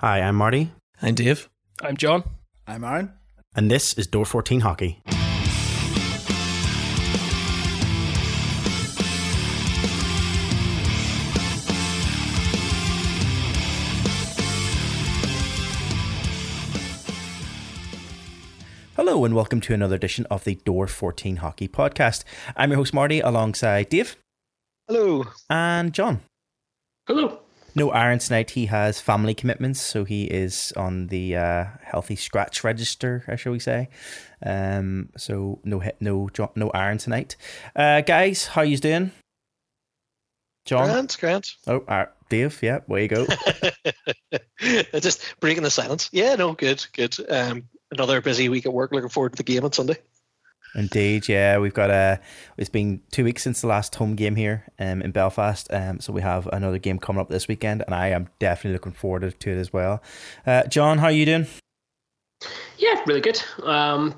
Hi, I'm Marty. I'm Dave. I'm John. I'm Aaron. And this is Door 14 Hockey. Hello and welcome to another edition of the Door 14 Hockey Podcast. I'm your host Marty alongside Dave. Hello. And John. Hello. No Aaron tonight. He has family commitments, so he is on the uh, healthy scratch register, uh, shall we say? Um, so no no no Aaron tonight. Uh, guys, how you doing? John. Grant, Grant. Oh, uh, Dave. Yeah, where you go. Just breaking the silence. Yeah, no, good, good. Um, another busy week at work. Looking forward to the game on Sunday. Indeed, yeah, we've got a. It's been two weeks since the last home game here um, in Belfast, um, so we have another game coming up this weekend, and I am definitely looking forward to it as well. Uh, John, how are you doing? Yeah, really good. Um,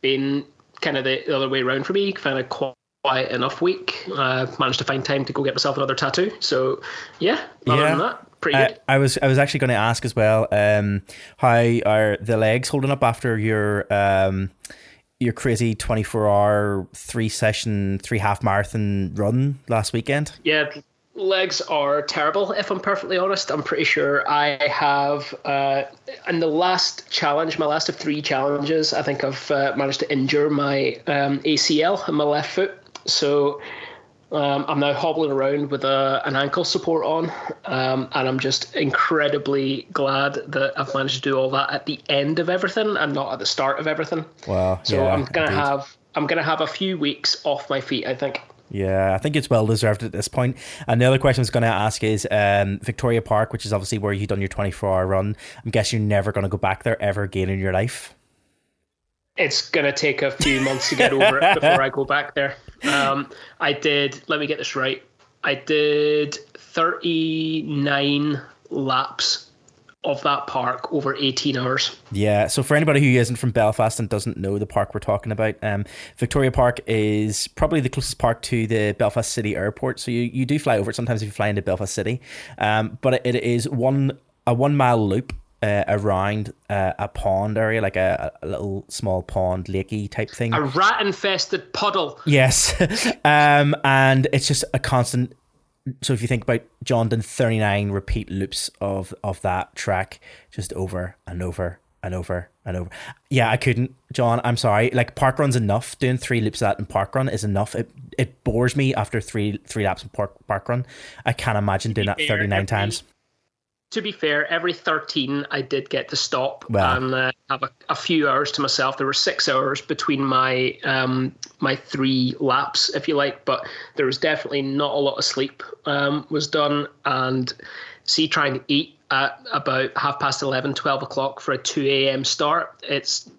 been kind of the other way around for me. Kind of quiet enough week. Uh, managed to find time to go get myself another tattoo. So yeah, other Yeah. than that, pretty good. I, I was I was actually going to ask as well. Um, how are the legs holding up after your um, your crazy twenty four hour three session three half marathon run last weekend? Yeah, legs are terrible. If I'm perfectly honest, I'm pretty sure I have. Uh, in the last challenge, my last of three challenges, I think I've uh, managed to injure my um, ACL in my left foot. So um, I'm now hobbling around with a, an ankle support on, um, and I'm just incredibly glad that I've managed to do all that at the end of everything and not at the start of everything. Wow. So yeah, I'm gonna indeed. have I'm gonna have a few weeks off my feet. I think. Yeah, I think it's well deserved at this point. And the other question I was going to ask is um, Victoria Park, which is obviously where you've done your 24 hour run. I'm guessing you're never going to go back there ever again in your life. It's gonna take a few months to get over it before I go back there. Um, I did. Let me get this right. I did thirty nine laps of that park over eighteen hours. Yeah, so for anybody who isn't from Belfast and doesn't know the park we're talking about, um, Victoria Park is probably the closest park to the Belfast City Airport. So you, you do fly over it sometimes if you fly into Belfast City, um, but it is one a one mile loop uh, around uh, a pond area, like a, a little small pond, lakey type thing. A rat infested puddle. Yes. um, and it's just a constant. So if you think about John done 39 repeat loops of, of that track just over and over and over and over. Yeah, I couldn't. John, I'm sorry. Like park run's enough. Doing three loops of that in park run is enough. It it bores me after three three laps in park park run. I can't imagine doing that 39 every- times. To be fair, every thirteen I did get to stop Wow. and uh, have a, a few hours to myself. There were six hours between my um, my three laps, if you like, but there was definitely not a lot of sleep um, was done. And see, trying to eat at about half past 11, 12 o'clock for a two a.m. start, it's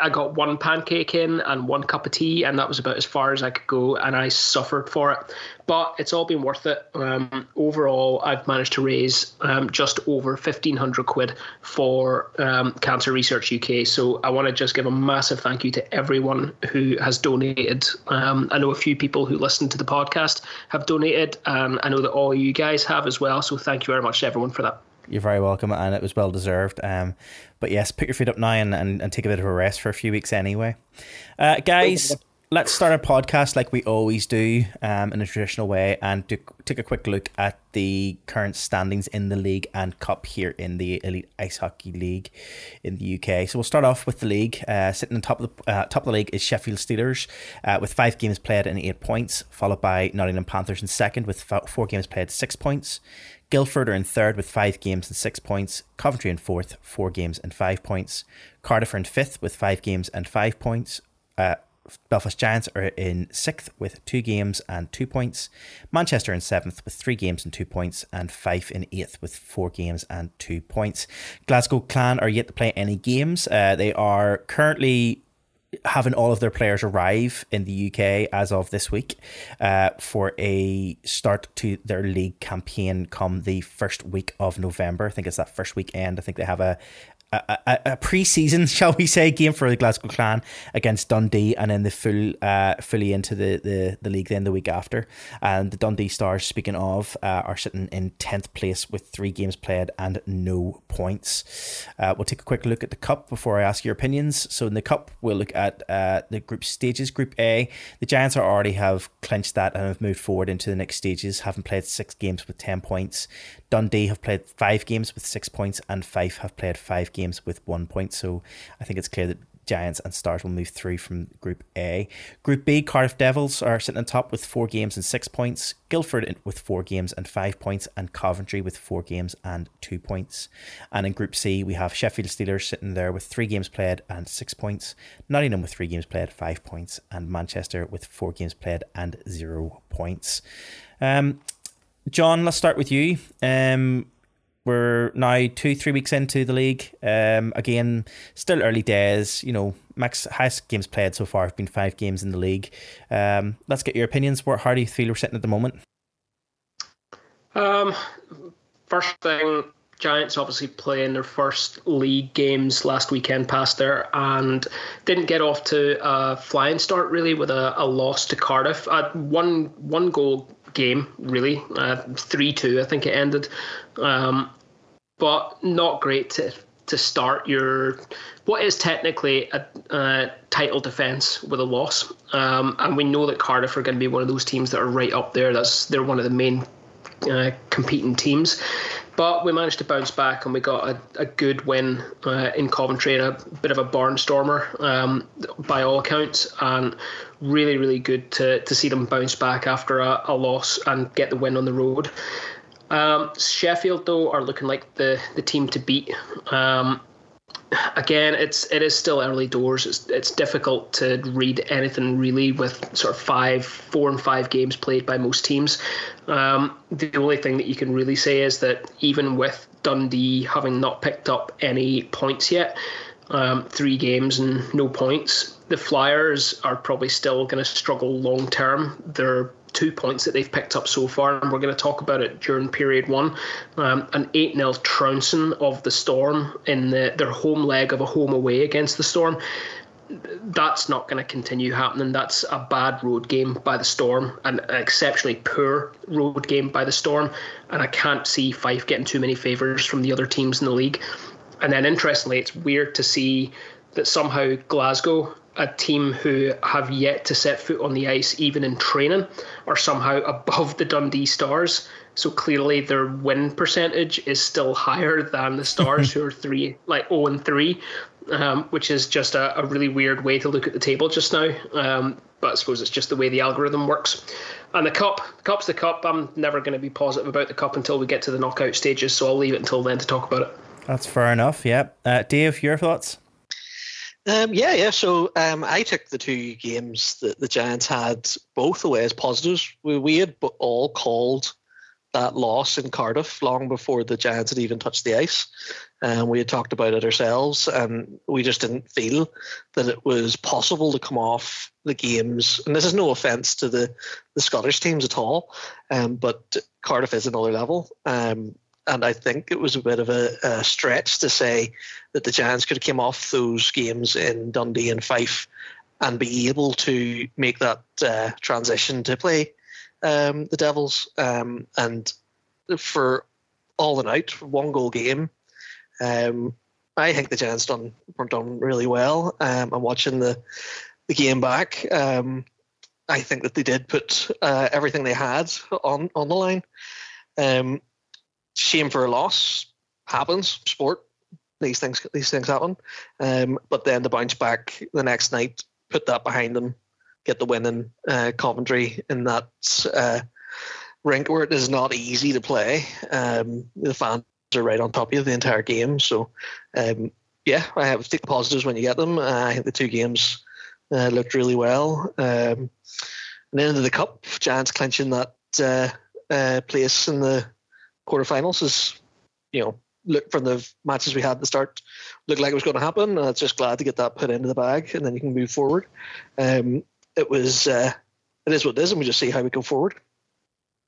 I got one pancake in and one cup of tea, and that was about as far as I could go, and I suffered for it. But it's all been worth it. Um, overall, I've managed to raise um, just over fifteen hundred quid for um, Cancer Research UK. So I want to just give a massive thank you to everyone who has donated. Um, I know a few people who listen to the podcast have donated, and I know that all you guys have as well. So thank you very much to everyone for that. You're very welcome, and it was well deserved. Um, but yes, put your feet up now and, and, and take a bit of a rest for a few weeks anyway. Uh, guys, let's start our podcast like we always do um, in a traditional way and do, take a quick look at the current standings in the league and cup here in the Elite Ice Hockey League in the UK. So we'll start off with the league. Uh, sitting on top of the uh, top of the league is Sheffield Steelers uh, with five games played and eight points, followed by Nottingham Panthers in second with fo- four games played, six points. Guildford are in third with five games and six points. Coventry in fourth, four games and five points. Cardiff are in fifth with five games and five points. Uh, Belfast Giants are in sixth with two games and two points. Manchester in seventh with three games and two points. And Fife in eighth with four games and two points. Glasgow Clan are yet to play any games. Uh, they are currently having all of their players arrive in the UK as of this week uh, for a start to their league campaign come the first week of November. I think it's that first weekend. I think they have a a, a, a pre-season, shall we say, game for the Glasgow Clan against Dundee, and then the full uh, fully into the, the, the league then the week after. And the Dundee Stars, speaking of, uh, are sitting in tenth place with three games played and no points. Uh, we'll take a quick look at the cup before I ask your opinions. So in the cup, we'll look at uh, the group stages. Group A, the Giants are already have clinched that and have moved forward into the next stages, having played six games with ten points. Dundee have played five games with six points, and Fife have played five games with one point. So I think it's clear that Giants and Stars will move through from Group A. Group B, Cardiff Devils are sitting on top with four games and six points. Guildford with four games and five points, and Coventry with four games and two points. And in Group C, we have Sheffield Steelers sitting there with three games played and six points. Nottingham with three games played, five points, and Manchester with four games played and zero points. Um, John, let's start with you. Um, we're now two, three weeks into the league. Um, again, still early days. You know, max highest games played so far have been five games in the league. Um, let's get your opinions. Where how do you feel we're sitting at the moment? Um, first thing, Giants obviously playing their first league games last weekend past there and didn't get off to a flying start really with a, a loss to Cardiff. Uh, one one goal game, really. Uh, 3 2, I think it ended. Um, but not great to, to start your what is technically a, a title defence with a loss. Um, and we know that Cardiff are going to be one of those teams that are right up there. That's They're one of the main uh, competing teams. But we managed to bounce back and we got a, a good win uh, in Coventry and a bit of a barnstormer um, by all accounts. And really, really good to, to see them bounce back after a, a loss and get the win on the road. Um, Sheffield, though, are looking like the, the team to beat. Um, again, it's it is still early doors. It's it's difficult to read anything really with sort of five, four and five games played by most teams. Um, the only thing that you can really say is that even with Dundee having not picked up any points yet, um, three games and no points, the Flyers are probably still going to struggle long term. They're two points that they've picked up so far, and we're going to talk about it during period one. Um, an 8 0 trouncing of the Storm in the, their home leg of a home away against the Storm. That's not going to continue happening. That's a bad road game by the Storm, an exceptionally poor road game by the Storm, and I can't see Fife getting too many favours from the other teams in the league. And then, interestingly, it's weird to see that somehow Glasgow a team who have yet to set foot on the ice, even in training, are somehow above the Dundee Stars. So clearly, their win percentage is still higher than the Stars, who are three, like zero and three, um, which is just a, a, really weird way to look at the table just now. Um, but I suppose it's just the way the algorithm works. And the cup, the cup's the cup. I'm never going to be positive about the cup until we get to the knockout stages, so I'll leave it until then to talk about it. That's fair enough. Yeah, uh, Dave, your thoughts? Um, yeah, yeah. So um, I took the two games that the Giants had both away as positives. We, we had all called that loss in Cardiff long before the Giants had even touched the ice. And um, we had talked about it ourselves, and we just didn't feel that it was possible to come off the games. And this is no offence to the, the Scottish teams at all, um, but Cardiff is another level. Um, and I think it was a bit of a, a, stretch to say that the Giants could have came off those games in Dundee and Fife and be able to make that uh, transition to play um, the Devils. Um, and for all the night, one goal game, um, I think the Giants done were done really well. Um, I'm watching the the game back. Um, I think that they did put uh, everything they had on on the line. Um, shame for a loss happens. Sport. These things these things happen. Um, but then to bounce back the next night, put that behind them, get the win in uh, Coventry in that uh, rink where it is not easy to play. Um, the fans are right on top of you the entire game. So um, yeah, I have take the positives when you get them. Uh, I think the two games uh, looked really well. Um, and then into the cup, Giants clinching that uh, uh, place in the quarterfinals is, you know, look from the matches we had at the start, looked like it was going to happen. Uh, just glad to get that put into the bag, and then you can move forward. Um, it was, uh, it is what it is, and we just see how we go forward.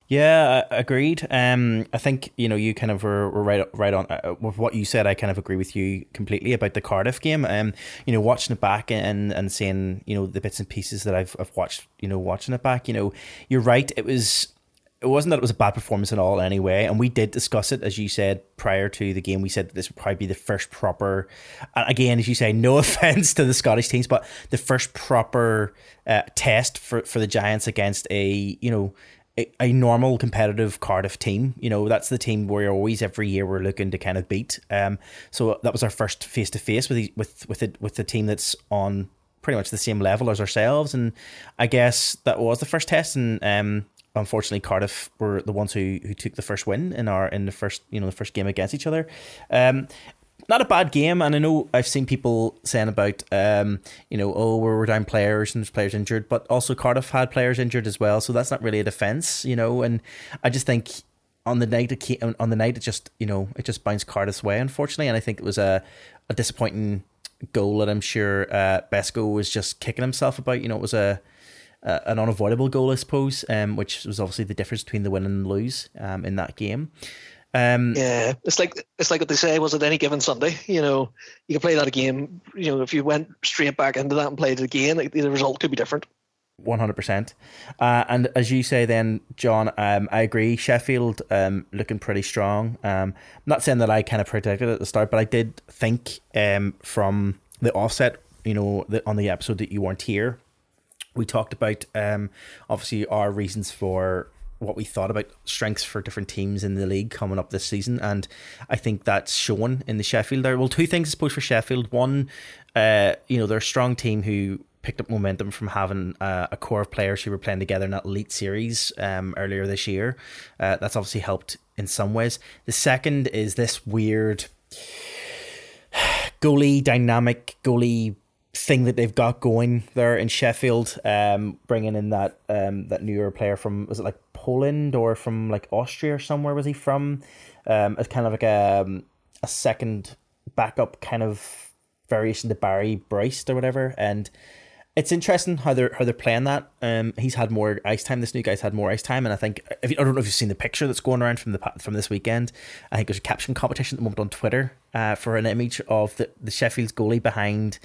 Yeah, agreed. Um, I think you know you kind of were, were right right on uh, with what you said. I kind of agree with you completely about the Cardiff game. Um, you know, watching it back and and seeing you know the bits and pieces that I've I've watched. You know, watching it back. You know, you're right. It was it wasn't that it was a bad performance at all anyway and we did discuss it as you said prior to the game we said that this would probably be the first proper again as you say no offense to the scottish teams but the first proper uh, test for, for the giants against a you know a, a, normal competitive Cardiff team. You know, that's the team where always every year we're looking to kind of beat. Um, so that was our first face to face with the, with with it with the team that's on pretty much the same level as ourselves. And I guess that was the first test. And um, unfortunately, Cardiff were the ones who who took the first win in our in the first you know the first game against each other. Um, not a bad game, and I know I've seen people saying about, um, you know, oh, we're, we're down players and there's players injured, but also Cardiff had players injured as well, so that's not really a defense, you know. And I just think on the night it came, on the night it just, you know, it just bounced Cardiff's way, unfortunately, and I think it was a a disappointing goal that I'm sure uh, Besco was just kicking himself about. You know, it was a an unavoidable goal, I suppose, um, which was obviously the difference between the win and lose um, in that game. Um, yeah, it's like it's like what they say. Was it any given Sunday? You know, you can play that game. You know, if you went straight back into that and played it again, the result could be different. One hundred percent. Uh, and as you say, then John, um, I agree. Sheffield um, looking pretty strong. Um, I'm not saying that I kind of predicted at the start, but I did think um, from the offset, you know, the, on the episode that you weren't here, we talked about um, obviously our reasons for what we thought about strengths for different teams in the league coming up this season, and I think that's shown in the Sheffield. There, well, two things I suppose for Sheffield. One, uh, you know, they're a strong team who picked up momentum from having uh, a core of players who were playing together in that elite series um, earlier this year. Uh, that's obviously helped in some ways. The second is this weird goalie dynamic, goalie thing that they've got going there in Sheffield, um, bringing in that um, that newer player from was it like Poland or from like Austria or somewhere was he from? Um, as kind of like a um, a second backup kind of variation to Barry Bryce or whatever, and it's interesting how they're how they're playing that. Um, he's had more ice time. This new guy's had more ice time, and I think if you, I don't know if you've seen the picture that's going around from the from this weekend. I think there's a caption competition at the moment on Twitter uh, for an image of the the Sheffield's goalie behind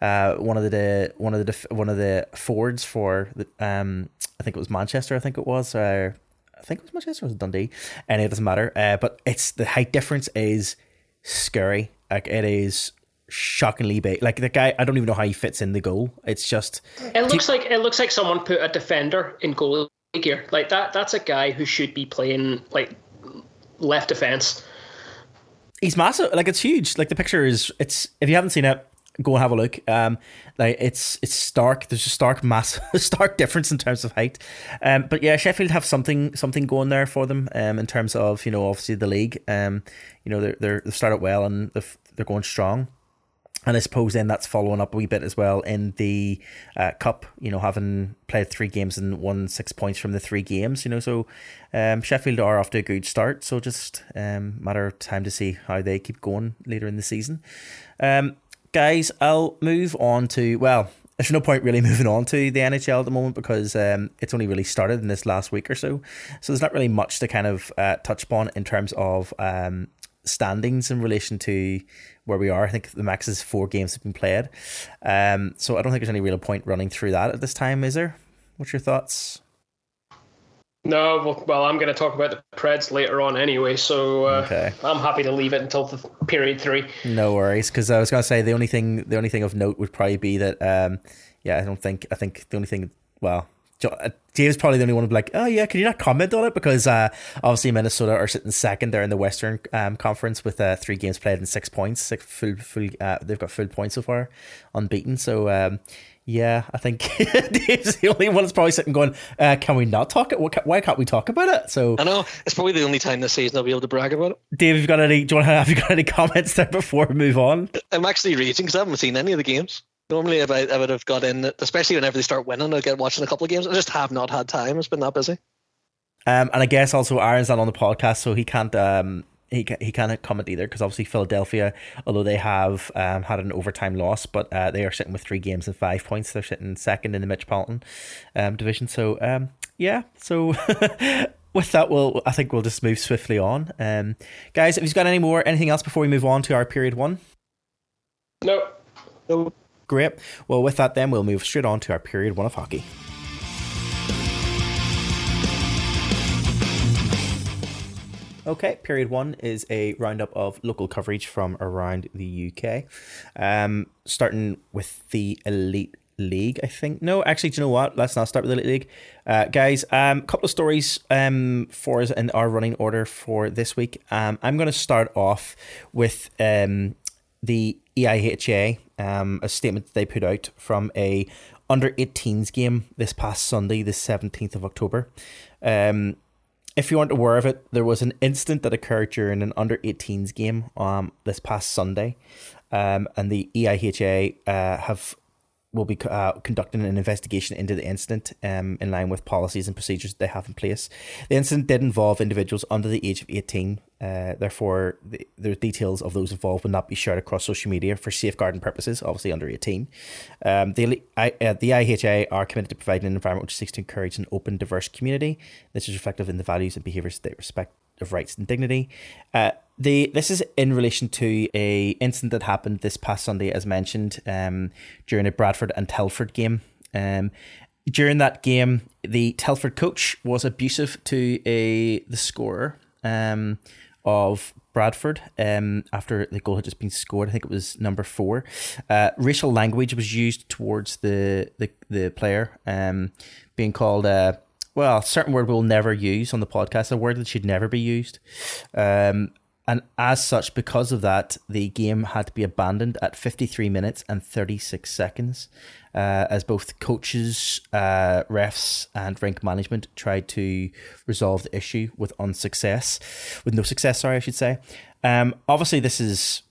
uh, one of the one of the one of the Fords for the, um, I think it was Manchester. I think it was. Uh, I think it was Manchester. It was Dundee, and it doesn't matter. Uh, but it's the height difference is scary. Like it is shockingly big. Like the guy, I don't even know how he fits in the goal. It's just. It looks like it looks like someone put a defender in goal gear. Like that. That's a guy who should be playing like left defense. He's massive. Like it's huge. Like the picture is. It's if you haven't seen it, go and have a look. Um, like it's it's stark. There's a stark mass, stark difference in terms of height. Um, but yeah, Sheffield have something something going there for them. Um, in terms of you know obviously the league. Um, you know they're they're they started well and they're they're going strong. And I suppose then that's following up a wee bit as well in the uh, cup. You know, having played three games and won six points from the three games. You know, so um, Sheffield are off to a good start. So just um, matter of time to see how they keep going later in the season. Um, guys, I'll move on to well. There's no point really moving on to the NHL at the moment because um, it's only really started in this last week or so. So there's not really much to kind of uh, touch upon in terms of um, standings in relation to where we are. I think the max is four games have been played. Um, so I don't think there's any real point running through that at this time, is there? What's your thoughts? No, well, well I'm going to talk about the Preds later on anyway, so uh, okay. I'm happy to leave it until the period three. No worries, because I was going to say the only thing the only thing of note would probably be that, um, yeah, I don't think I think the only thing, well, uh, James probably the only one would be like, oh yeah, can you not comment on it? Because uh, obviously Minnesota are sitting second there in the Western um, Conference with uh, three games played and six points, six full full. Uh, they've got full points so far, unbeaten. So um, yeah, I think Dave's the only one that's probably sitting going, uh, "Can we not talk it? Why can't we talk about it?" So I know it's probably the only time this season I'll be able to brag about it. Dave, have you got any? Do you want to have you got any comments there before we move on? I'm actually raging because I haven't seen any of the games. Normally, if I, I would have got in, especially whenever they start winning, I'll get watching a couple of games. I just have not had time. It's been that busy. Um, and I guess also Aaron's not on the podcast, so he can't um, he he can't comment either because obviously Philadelphia, although they have um, had an overtime loss, but uh, they are sitting with three games and five points. They're sitting second in the Metropolitan um, division. So um, yeah, so with that, we'll I think we'll just move swiftly on. Um, guys, have you got any more anything else before we move on to our period one? No. No. Great. Well, with that, then we'll move straight on to our period one of hockey. Okay, period one is a roundup of local coverage from around the UK. Um, starting with the Elite League, I think. No, actually, do you know what? Let's not start with the Elite League. Uh, guys, a um, couple of stories um, for us in our running order for this week. Um, I'm going to start off with um, the EIHA, um, a statement that they put out from a under 18s game this past Sunday, the 17th of October. Um, if you aren't aware of it, there was an incident that occurred during an under 18s game um, this past Sunday. Um, and the EIHA uh, have will be uh, conducting an investigation into the incident um, in line with policies and procedures they have in place. The incident did involve individuals under the age of 18. Uh, therefore, the, the details of those involved will not be shared across social media for safeguarding purposes, obviously under 18. Um, the, I, uh, the IHA are committed to providing an environment which seeks to encourage an open, diverse community. This is reflective in the values and behaviours that respect of rights and dignity. Uh, the this is in relation to a incident that happened this past Sunday, as mentioned, um, during a Bradford and Telford game. Um, during that game, the Telford coach was abusive to a the scorer um, of Bradford um, after the goal had just been scored. I think it was number four. Uh, racial language was used towards the the, the player, um, being called. Uh, well, a certain word we'll never use on the podcast, a word that should never be used. Um, and as such, because of that, the game had to be abandoned at 53 minutes and 36 seconds, uh, as both coaches, uh, refs, and rink management tried to resolve the issue with unsuccess, with no success. Sorry, I should say. Um, obviously, this is,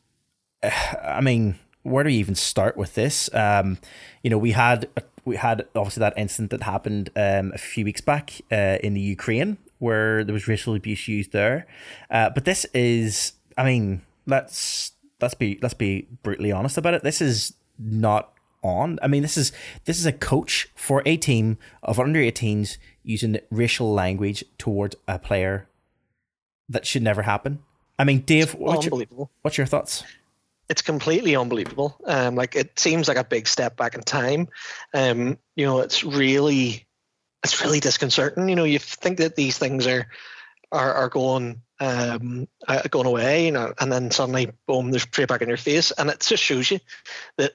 I mean, where do we even start with this? Um, you know, we had we had obviously that incident that happened um, a few weeks back uh, in the Ukraine where there was racial abuse used there. Uh, but this is, I mean, let's let's be let's be brutally honest about it. This is not on. I mean, this is this is a coach for a team of under 18s using racial language towards a player that should never happen. I mean, Dave, what's your, what's your thoughts? It's completely unbelievable. Um, like it seems like a big step back in time. Um, you know, it's really it's really disconcerting. You know, you think that these things are are, are going um, uh, going away, you know, and then suddenly, boom, they're straight back in your face, and it just shows you that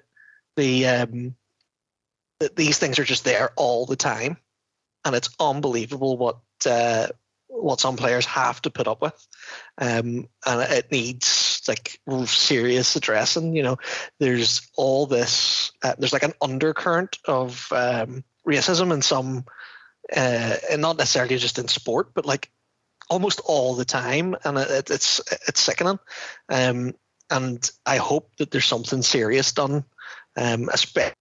the um, that these things are just there all the time, and it's unbelievable what uh, what some players have to put up with, um, and it needs like serious addressing. You know, there's all this. Uh, there's like an undercurrent of um, racism in some uh, and not necessarily just in sport, but like almost all the time, and it, it's it's sickening. Um, and I hope that there's something serious done, um, especially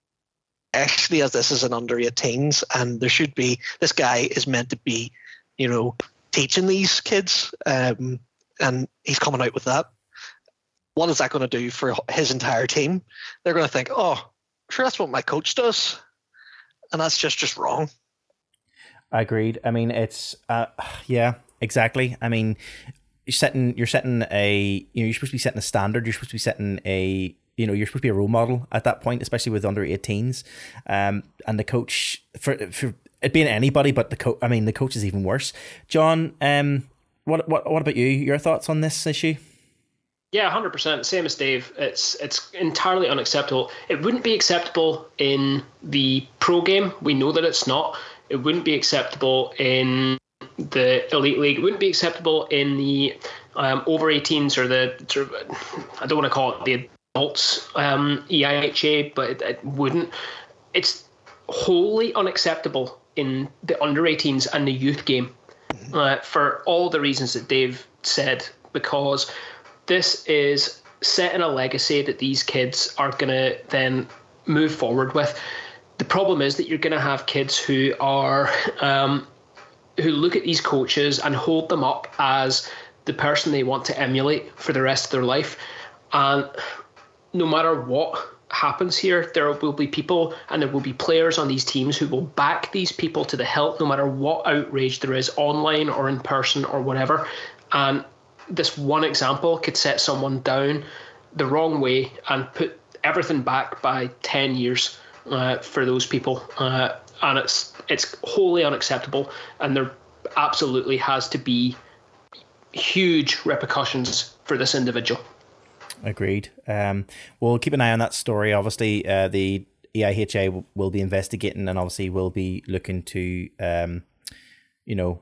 as this is an under 18s, and there should be. This guy is meant to be, you know, teaching these kids, um, and he's coming out with that. What is that going to do for his entire team? They're going to think, oh, sure, that's what my coach does, and that's just just wrong. Agreed. I mean, it's uh, yeah, exactly. I mean, you're setting you're setting a you know you're supposed to be setting a standard. You're supposed to be setting a you know you're supposed to be a role model at that point, especially with under 18s. Um, and the coach for for it being anybody, but the coach. I mean, the coach is even worse. John, um, what what what about you? Your thoughts on this issue? Yeah, hundred percent. Same as Dave. It's it's entirely unacceptable. It wouldn't be acceptable in the pro game. We know that it's not. It wouldn't be acceptable in the elite league. It wouldn't be acceptable in the um, over 18s or the sort of, I don't want to call it the adults um, EIHA, but it, it wouldn't. It's wholly unacceptable in the under 18s and the youth game uh, for all the reasons that Dave said, because this is setting a legacy that these kids are going to then move forward with the problem is that you're going to have kids who are um, who look at these coaches and hold them up as the person they want to emulate for the rest of their life, and no matter what happens here, there will be people and there will be players on these teams who will back these people to the hilt, no matter what outrage there is online or in person or whatever. And this one example could set someone down the wrong way and put everything back by 10 years uh, for those people. Uh, and it's it's wholly unacceptable. And there absolutely has to be huge repercussions for this individual. Agreed. Um, we'll keep an eye on that story. Obviously, uh, the EIHA will be investigating and obviously will be looking to, um, you know,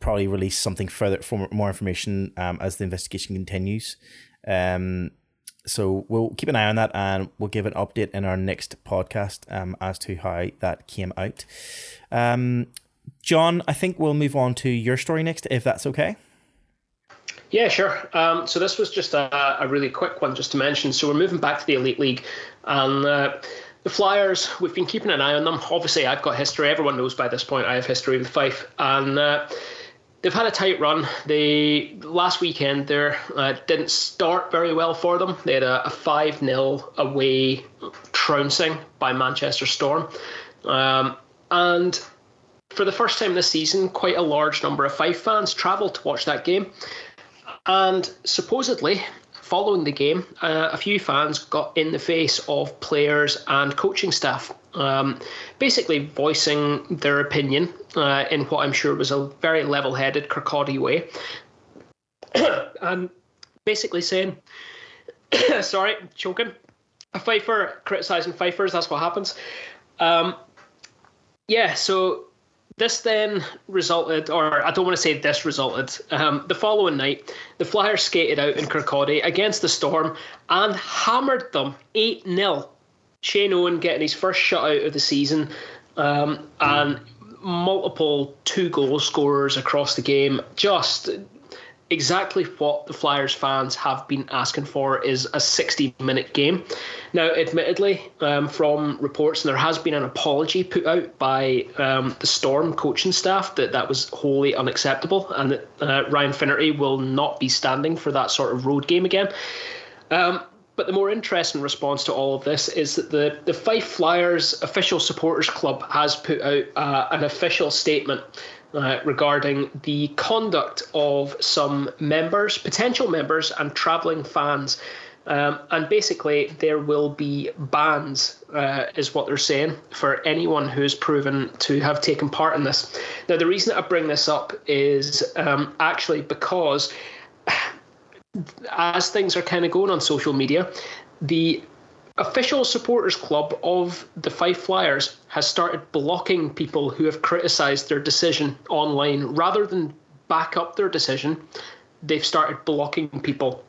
probably release something further for more information um, as the investigation continues. Um, so we'll keep an eye on that and we'll give an update in our next podcast um, as to how that came out. Um, John, I think we'll move on to your story next, if that's okay. Yeah, sure. Um, so this was just a, a, really quick one, just to mention. So we're moving back to the Elite League, and uh, the Flyers. We've been keeping an eye on them. Obviously, I've got history. Everyone knows by this point I have history with Fife, and uh, they've had a tight run. They last weekend there uh, didn't start very well for them. They had a, five 0 away trouncing by Manchester Storm, um, and for the first time this season, quite a large number of Fife fans travelled to watch that game. And supposedly, following the game, uh, a few fans got in the face of players and coaching staff, um, basically voicing their opinion uh, in what I'm sure was a very level headed, Kirkcaldy way. and basically saying, sorry, choking, a Fifer criticising Fifers, that's what happens. Um, yeah, so this then resulted, or I don't want to say this resulted. Um, the following night, the Flyers skated out in Kirkcaldy against the Storm and hammered them 8 0. Shane Owen getting his first shutout of the season um, and multiple two goal scorers across the game. Just exactly what the Flyers fans have been asking for is a 60 minute game. Now, admittedly, um, from reports, and there has been an apology put out by um, the Storm coaching staff that that was wholly unacceptable and that uh, Ryan Finnerty will not be standing for that sort of road game again. Um, but the more interesting response to all of this is that the, the Fife Flyers official supporters club has put out uh, an official statement uh, regarding the conduct of some members, potential members, and travelling fans. Um, and basically, there will be bans, uh, is what they're saying, for anyone who's proven to have taken part in this. Now, the reason I bring this up is um, actually because as things are kind of going on social media, the official supporters club of the Fife Flyers has started blocking people who have criticised their decision online rather than back up their decision. They've started blocking people.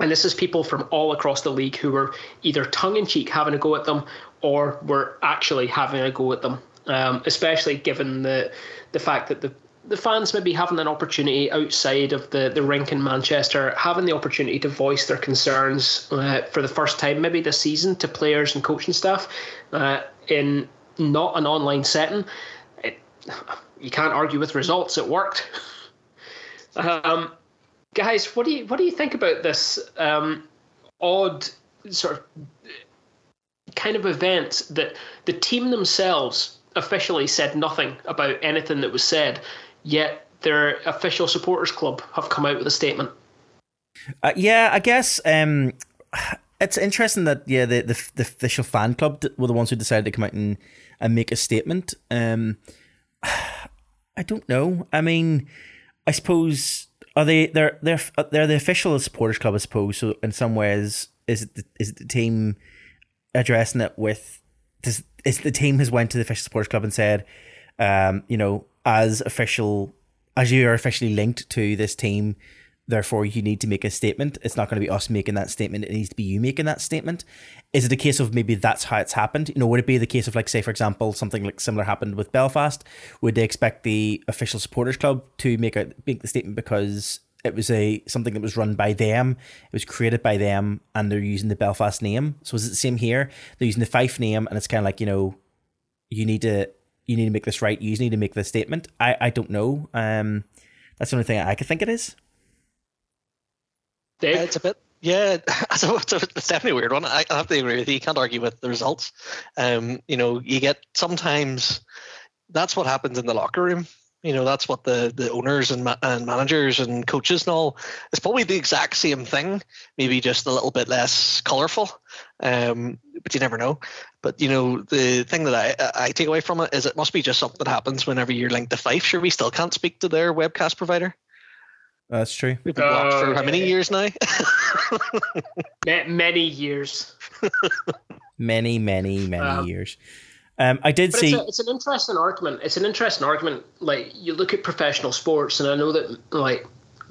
And this is people from all across the league who were either tongue in cheek having a go at them or were actually having a go at them. Um, especially given the the fact that the the fans maybe having an opportunity outside of the, the rink in Manchester, having the opportunity to voice their concerns uh, for the first time, maybe this season, to players and coaching staff uh, in not an online setting. It, you can't argue with results. It worked. um, guys, what do you what do you think about this um, odd sort of kind of event that the team themselves officially said nothing about anything that was said yet their official supporters club have come out with a statement. Uh, yeah, I guess um, it's interesting that yeah the, the, the official fan club were the ones who decided to come out and and make a statement. Um, I don't know. I mean, I suppose are they they're they're they're the official supporters club, I suppose. So in some ways, is it the, is it the team addressing it with? Does is the team has went to the official supporters club and said, um, you know, as official as you are officially linked to this team therefore you need to make a statement. It's not going to be us making that statement it needs to be you making that statement. Is it a case of maybe that's how it's happened? You know would it be the case of like say for example something like similar happened with belfast? Would they expect the official supporters club to make a make the statement because it was a something that was run by them it was created by them and they're using the belfast name? So is it the same here? They're using the fife name and it's kind of like you know you need to you need to make this right. You need to make this statement. I, I don't know. Um, that's the only thing I could think it is. Dave? It's a bit Yeah, so it's, it's definitely a weird one. I, I have to agree with you. You can't argue with the results. Um, you know, you get sometimes that's what happens in the locker room. You know, that's what the, the owners and, ma- and managers and coaches and all. It's probably the exact same thing, maybe just a little bit less colourful. Um, but you never know. But you know, the thing that I I take away from it is it must be just something that happens whenever you're linked to Fife. Sure, we still can't speak to their webcast provider. That's true. We've been blocked for Oh, how many yeah. years now? Many years. Many, many, many Um, years. Um, I did But see. it's, a, it's an interesting argument. It's an interesting argument. Like you look at professional sports, and I know that like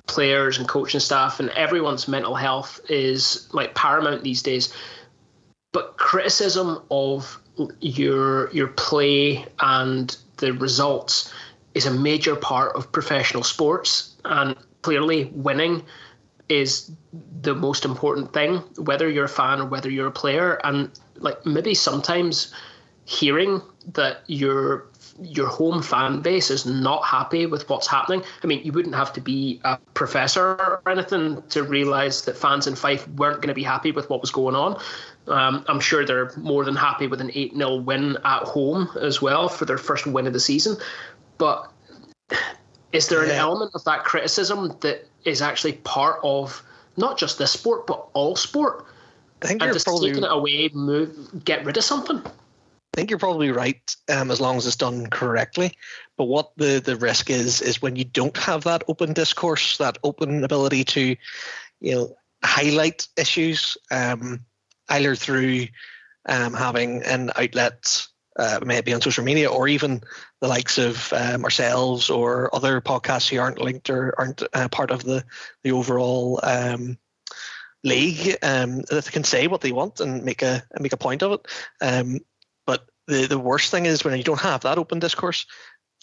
players and coaching staff and everyone's mental health is like paramount these days. But criticism of your your play and the results is a major part of professional sports, and clearly winning is the most important thing, whether you're a fan or whether you're a player. And like maybe sometimes hearing that your your home fan base is not happy with what's happening. I mean, you wouldn't have to be a professor or anything to realize that fans in Fife weren't going to be happy with what was going on. Um, I'm sure they're more than happy with an 8 0 win at home as well for their first win of the season. But is there an Yeah. element of that criticism that is actually part of not just this sport, but all sport? I think And you're just probably taking it away, move, get rid of something. I think you're probably right, um, as long as it's done correctly. But what the, the risk is is when you don't have that open discourse, that open ability to, you know, highlight issues, um, either through um, having an outlet, uh, maybe on social media, or even the likes of um, ourselves or other podcasts who aren't linked or aren't uh, part of the the overall um, league um, that can say what they want and make a make a point of it. Um, the, the worst thing is when you don't have that open discourse,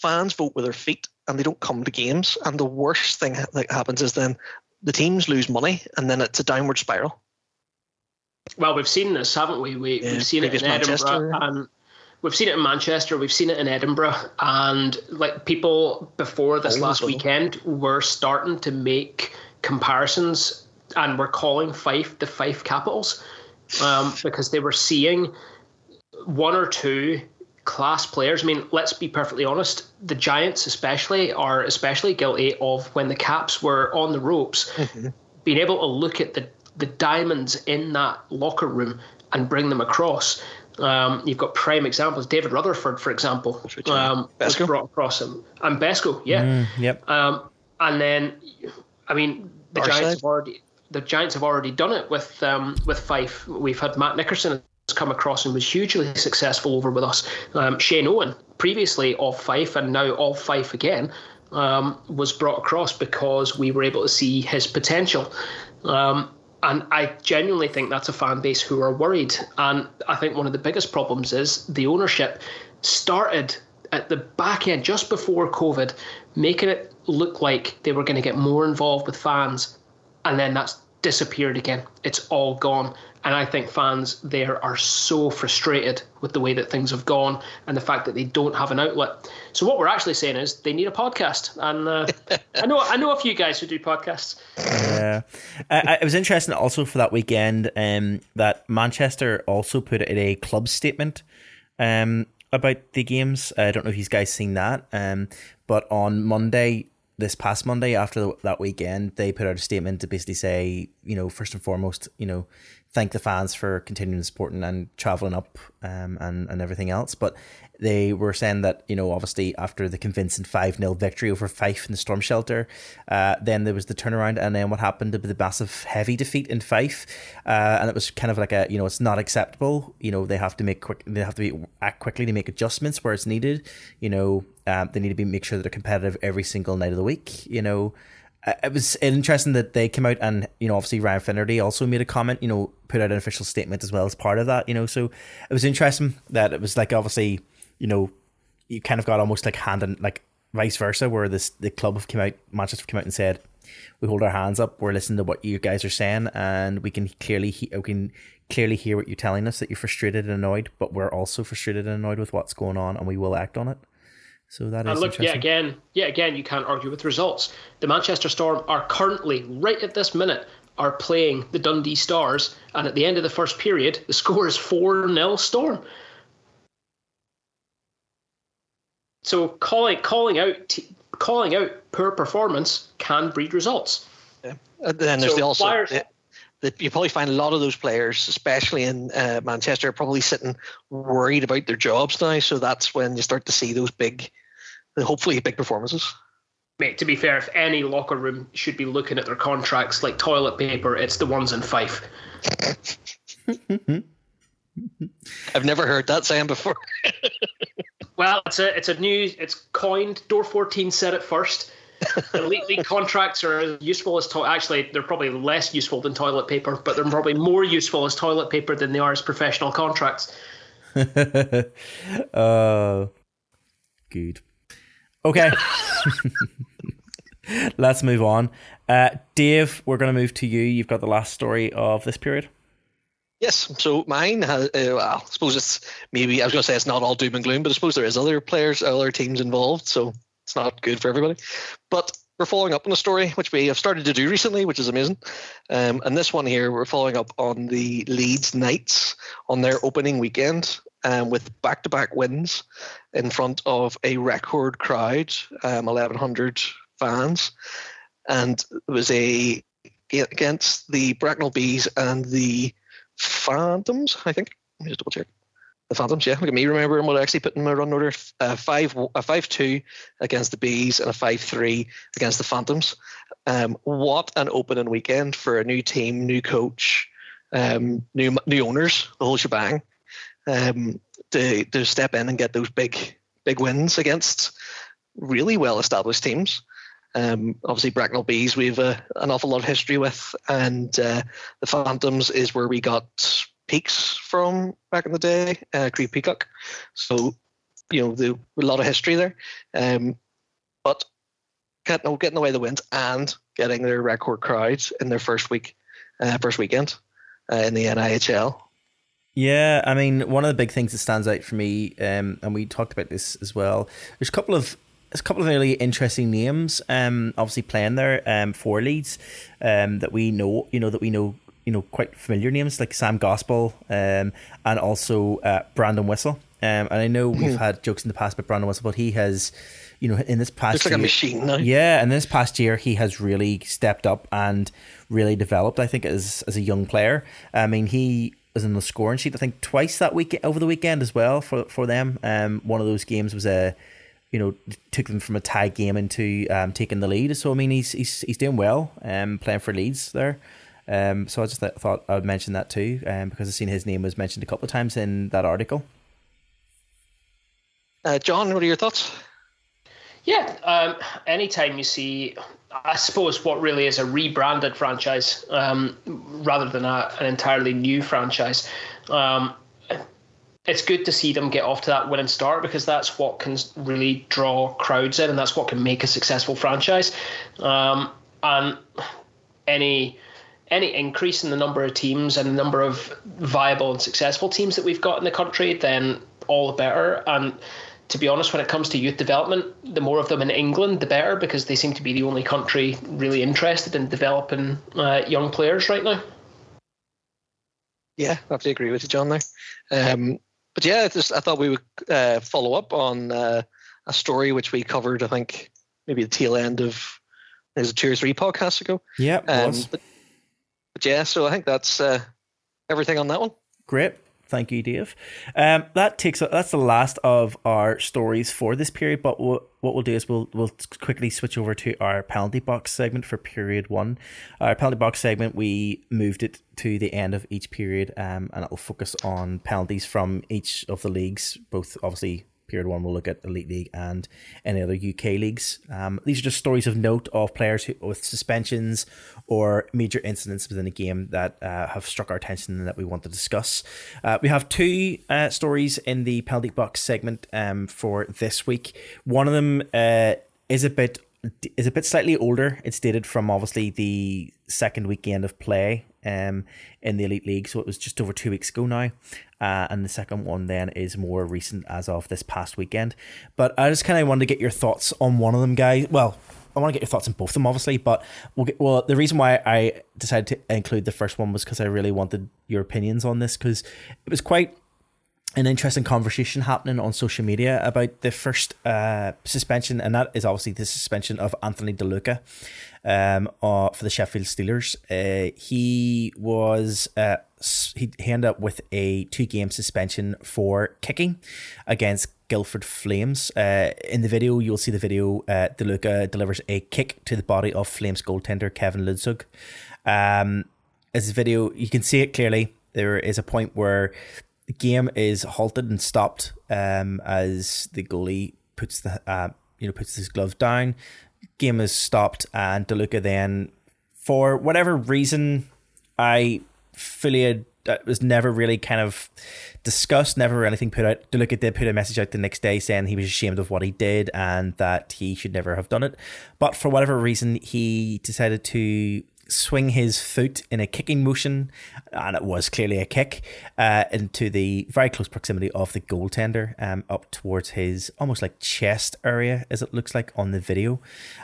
fans vote with their feet and they don't come to games. And the worst thing that happens is then the teams lose money and then it's a downward spiral. Well, we've seen this, haven't we? we Yeah, we've seen it in Edinburgh, Manchester. and we've seen it in Manchester. We've seen it in Edinburgh, and like people before this last weekend were starting to make comparisons, and were calling Fife the Fife Capitals, um, because they were seeing one or two class players. I mean, let's be perfectly honest. The Giants, especially, are especially guilty of when the Caps were on the ropes, being able to look at the the diamonds in that locker room and bring them across. Um, you've got prime examples. David Rutherford, for example, right, yeah. um, was brought across him, and Besco, yeah. Mm, yep. Um, and then, I mean, the Our Giants side. have already the Giants have already done it with um, with Fife. We've had Matt Nickerson has come across and was hugely successful over with us. Um, Shane Owen, previously of Fife and now of Fife again, um, was brought across because we were able to see his potential. Um, and I genuinely think that's a fan base who are worried. And I think one of the biggest problems is the ownership started at the back end just before COVID, making it look like they were going to get more involved with fans. And then that's disappeared again. It's all gone. And I think fans there are so frustrated with the way that things have gone and the fact that they don't have an outlet. So what we're actually saying is they need a podcast. And uh, I know I know a few guys who do podcasts. Yeah, I, it was interesting also for that weekend um, that Manchester also put in a club statement um, about the games. I don't know if you guys seen that, um, but on Monday, this past Monday after that weekend, they put out a statement to basically say, you know, first and foremost, you know, thank the fans for continuing supporting and traveling up um, and and everything else, but they were saying that you know obviously after the convincing 5-0 victory over Fife in the storm shelter uh, then there was the turnaround and then what happened with the massive heavy defeat in Fife. Uh, and it was kind of like a you know it's not acceptable. You know they have to make quick they have to be act quickly to make adjustments where it's needed. You know um, they need to be make sure that they're competitive every single night of the week you know Uh, it was interesting that they came out and you know obviously Ryan Finnerty also made a comment you know put out an official statement as well as part of that you know. So it was interesting that it was like obviously you know you kind of got almost like hand and like vice versa where this the club have come out Manchester have come out and said we hold our hands up. We're listening to what you guys are saying and we can clearly he- we can clearly hear what you're telling us that you're frustrated and annoyed but we're also frustrated and annoyed with what's going on and we will act on it so that is And look, yeah, again, yeah, again, you can't argue with results. The Manchester Storm are currently, right at this minute, are playing the Dundee Stars, and at the end of the first period, the score is 4 0 Storm. So calling calling out calling out poor performance can breed results. Yeah. And then there's so the also players, the, the, you probably find a lot of those players, especially in uh, Manchester, are probably sitting worried about their jobs now. So that's when you start to see those big, hopefully big performances. Mate, to be fair, if any locker room should be looking at their contracts like toilet paper, it's the ones in Fife. I've never heard that saying before. well, it's a it's a new it's coined. Door fourteen said it first. Elite league contracts are as useful as to- actually they're probably less useful than toilet paper, but they're probably more useful as toilet paper than they are as professional contracts. uh, good. Okay. Let's move on. Uh, Dave, we're going to move to you. You've got the last story of this period. Yes, so mine has. Uh, well, I suppose it's maybe I was going to say it's not all doom and gloom, but I suppose there is other players, other teams involved, so it's not good for everybody. But we're following up on a story which we have started to do recently, which is amazing. Um, and this one here, we're following up on the Leeds Knights on their opening weekend um, with back-to-back wins in front of a record crowd, um, 1,100 fans, and it was a against the Bracknell Bees and the Phantoms. I think. Let me just double check. The Phantoms, yeah. Look at me remembering what I actually put in my run order. Uh, five, a five-two against the Bees and a five-three against the Phantoms. Um, what an opening weekend for a new team, new coach, um, new new owners, the whole shebang. Um, to to step in and get those big big wins against really well established teams. Um, obviously, Bracknell Bees we have a, an awful lot of history with, and uh, the Phantoms is where we got peaks from back in the day, uh, Creve Peacock. So, you know, the, a lot of history there. Um, but getting, getting away the wins and getting their record crowds in their first week, uh, first weekend uh, in the NIHL. Yeah, I mean, one of the big things that stands out for me, um, and we talked about this as well. There's a couple of there's a couple of really interesting names, um, obviously playing there um, for Leeds, um, that we know, you know, that we know, you know, quite familiar names like Sam Gospel, um, and also uh, Brandon Whistle. Um, and I know we've hmm. had jokes in the past about Brandon Whistle, but he has, you know, in this past Looks like year, a machine now. Yeah, and this past year he has really stepped up and really developed. I think as as a young player. I mean, he was in the scoring sheet. I think twice that week over the weekend as well for for them. Um, one of those games was a you know, took them from a tie game into um, taking the lead. So I mean, he's he's he's doing well, um, playing for Leeds there. Um, so I just th- thought I would mention that too, um, because I've seen his name was mentioned a couple of times in that article. Uh, John, what are your thoughts? Yeah, um, anytime you see, I suppose what really is a rebranded franchise um, rather than a, an entirely new franchise. Um, it's good to see them get off to that winning start because that's what can really draw crowds in and that's what can make a successful franchise. Um, and any any increase in the number of teams and the number of viable and successful teams that we've got in the country, then all the better. And to be honest, when it comes to youth development, the more of them in England, the better because they seem to be the only country really interested in developing uh, young players right now. Yeah, I have to agree with you, John. There, um, but yeah, just I thought we would uh, follow up on uh, a story which we covered. I think maybe the tail end of is it was two or three podcasts ago. Yeah, um, but, but, yeah, so I think that's uh, everything on that one. Great. Thank you, Dave. Um, that takes that's the last of our stories for this period. But what what we'll do is we'll we'll quickly switch over to our penalty box segment for period one. Our penalty box segment we moved it to the end of each period, um, and it'll focus on penalties from each of the leagues, both obviously Period one, we'll look at Elite League and any other UK leagues. Um, these are just stories of note of players who, with suspensions or major incidents within the game that uh, have struck our attention and that we want to discuss. Uh, we have two uh, stories in the penalty box segment um, for this week. One of them uh, is a bit is a bit slightly older. It's dated from obviously the second weekend of play um, in the Elite League, so it was just over two weeks ago now. Uh, and the second one then is more recent as of this past weekend. But I just kind of wanted to get your thoughts on one of them, guys. Well, I want to get your thoughts on both of them, obviously. But we'll get, well, the reason why I decided to include the first one was because I really wanted your opinions on this because it was quite an interesting conversation happening on social media about the first uh, suspension, and that is obviously the suspension of Anthony DeLuca um, uh, for the Sheffield Steelers. Uh, he was uh, he, he ended up with a two game suspension for kicking against Guildford Flames. Uh, in the video, you'll see the video. Uh, DeLuca delivers a kick to the body of Flames goaltender Kevin Lindskog. Um, as the video, you can see it clearly. There is a point where the game is halted and stopped um, as the goalie puts the uh, you know puts his glove down. Game is stopped, and DeLuca then, for whatever reason, I fully that was never really kind of discussed, never anything put out. DeLuca did put a message out the next day saying he was ashamed of what he did and that he should never have done it. But for whatever reason, he decided to swing his foot in a kicking motion, and it was clearly a kick, uh, into the very close proximity of the goaltender, um, up towards his almost like chest area, as it looks like on the video.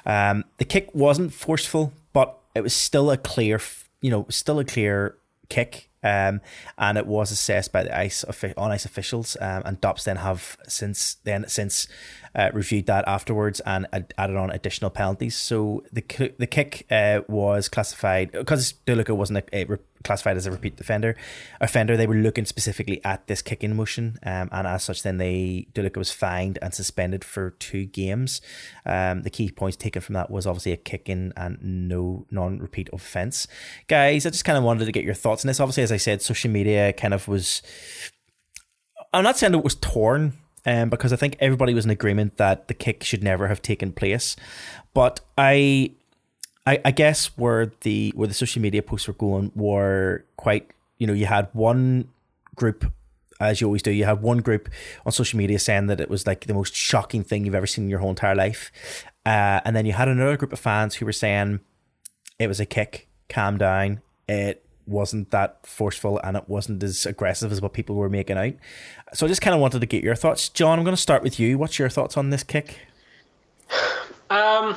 Um, the kick wasn't forceful, but it was still a clear, you know, still a clear kick. Um, and it was assessed by the ice on ice officials, um, and Dops then have since then since uh, reviewed that afterwards and added on additional penalties. So the the kick uh, was classified because DeLuca wasn't a, a, classified as a repeat defender offender. They were looking specifically at this kicking motion, um, and as such, then they DeLuca was fined and suspended for two games. Um, the key points taken from that was obviously a kicking and no non-repeat offense. Guys, I just kind of wanted to get your thoughts on this. Obviously, as I said, social media kind of was. I'm not saying it was torn um, because I think everybody was in agreement that the kick should never have taken place. But I, I, I guess where the where the social media posts were going were quite. You know, you had one group as you always do, you had one group on social media saying that it was like the most shocking thing you've ever seen in your whole entire life. Uh, and then you had another group of fans who were saying it was a kick, calm down, it wasn't that forceful and it wasn't as aggressive as what people were making out. So I just kind of wanted to get your thoughts. John, I'm going to start with you. What's your thoughts on this kick? Um,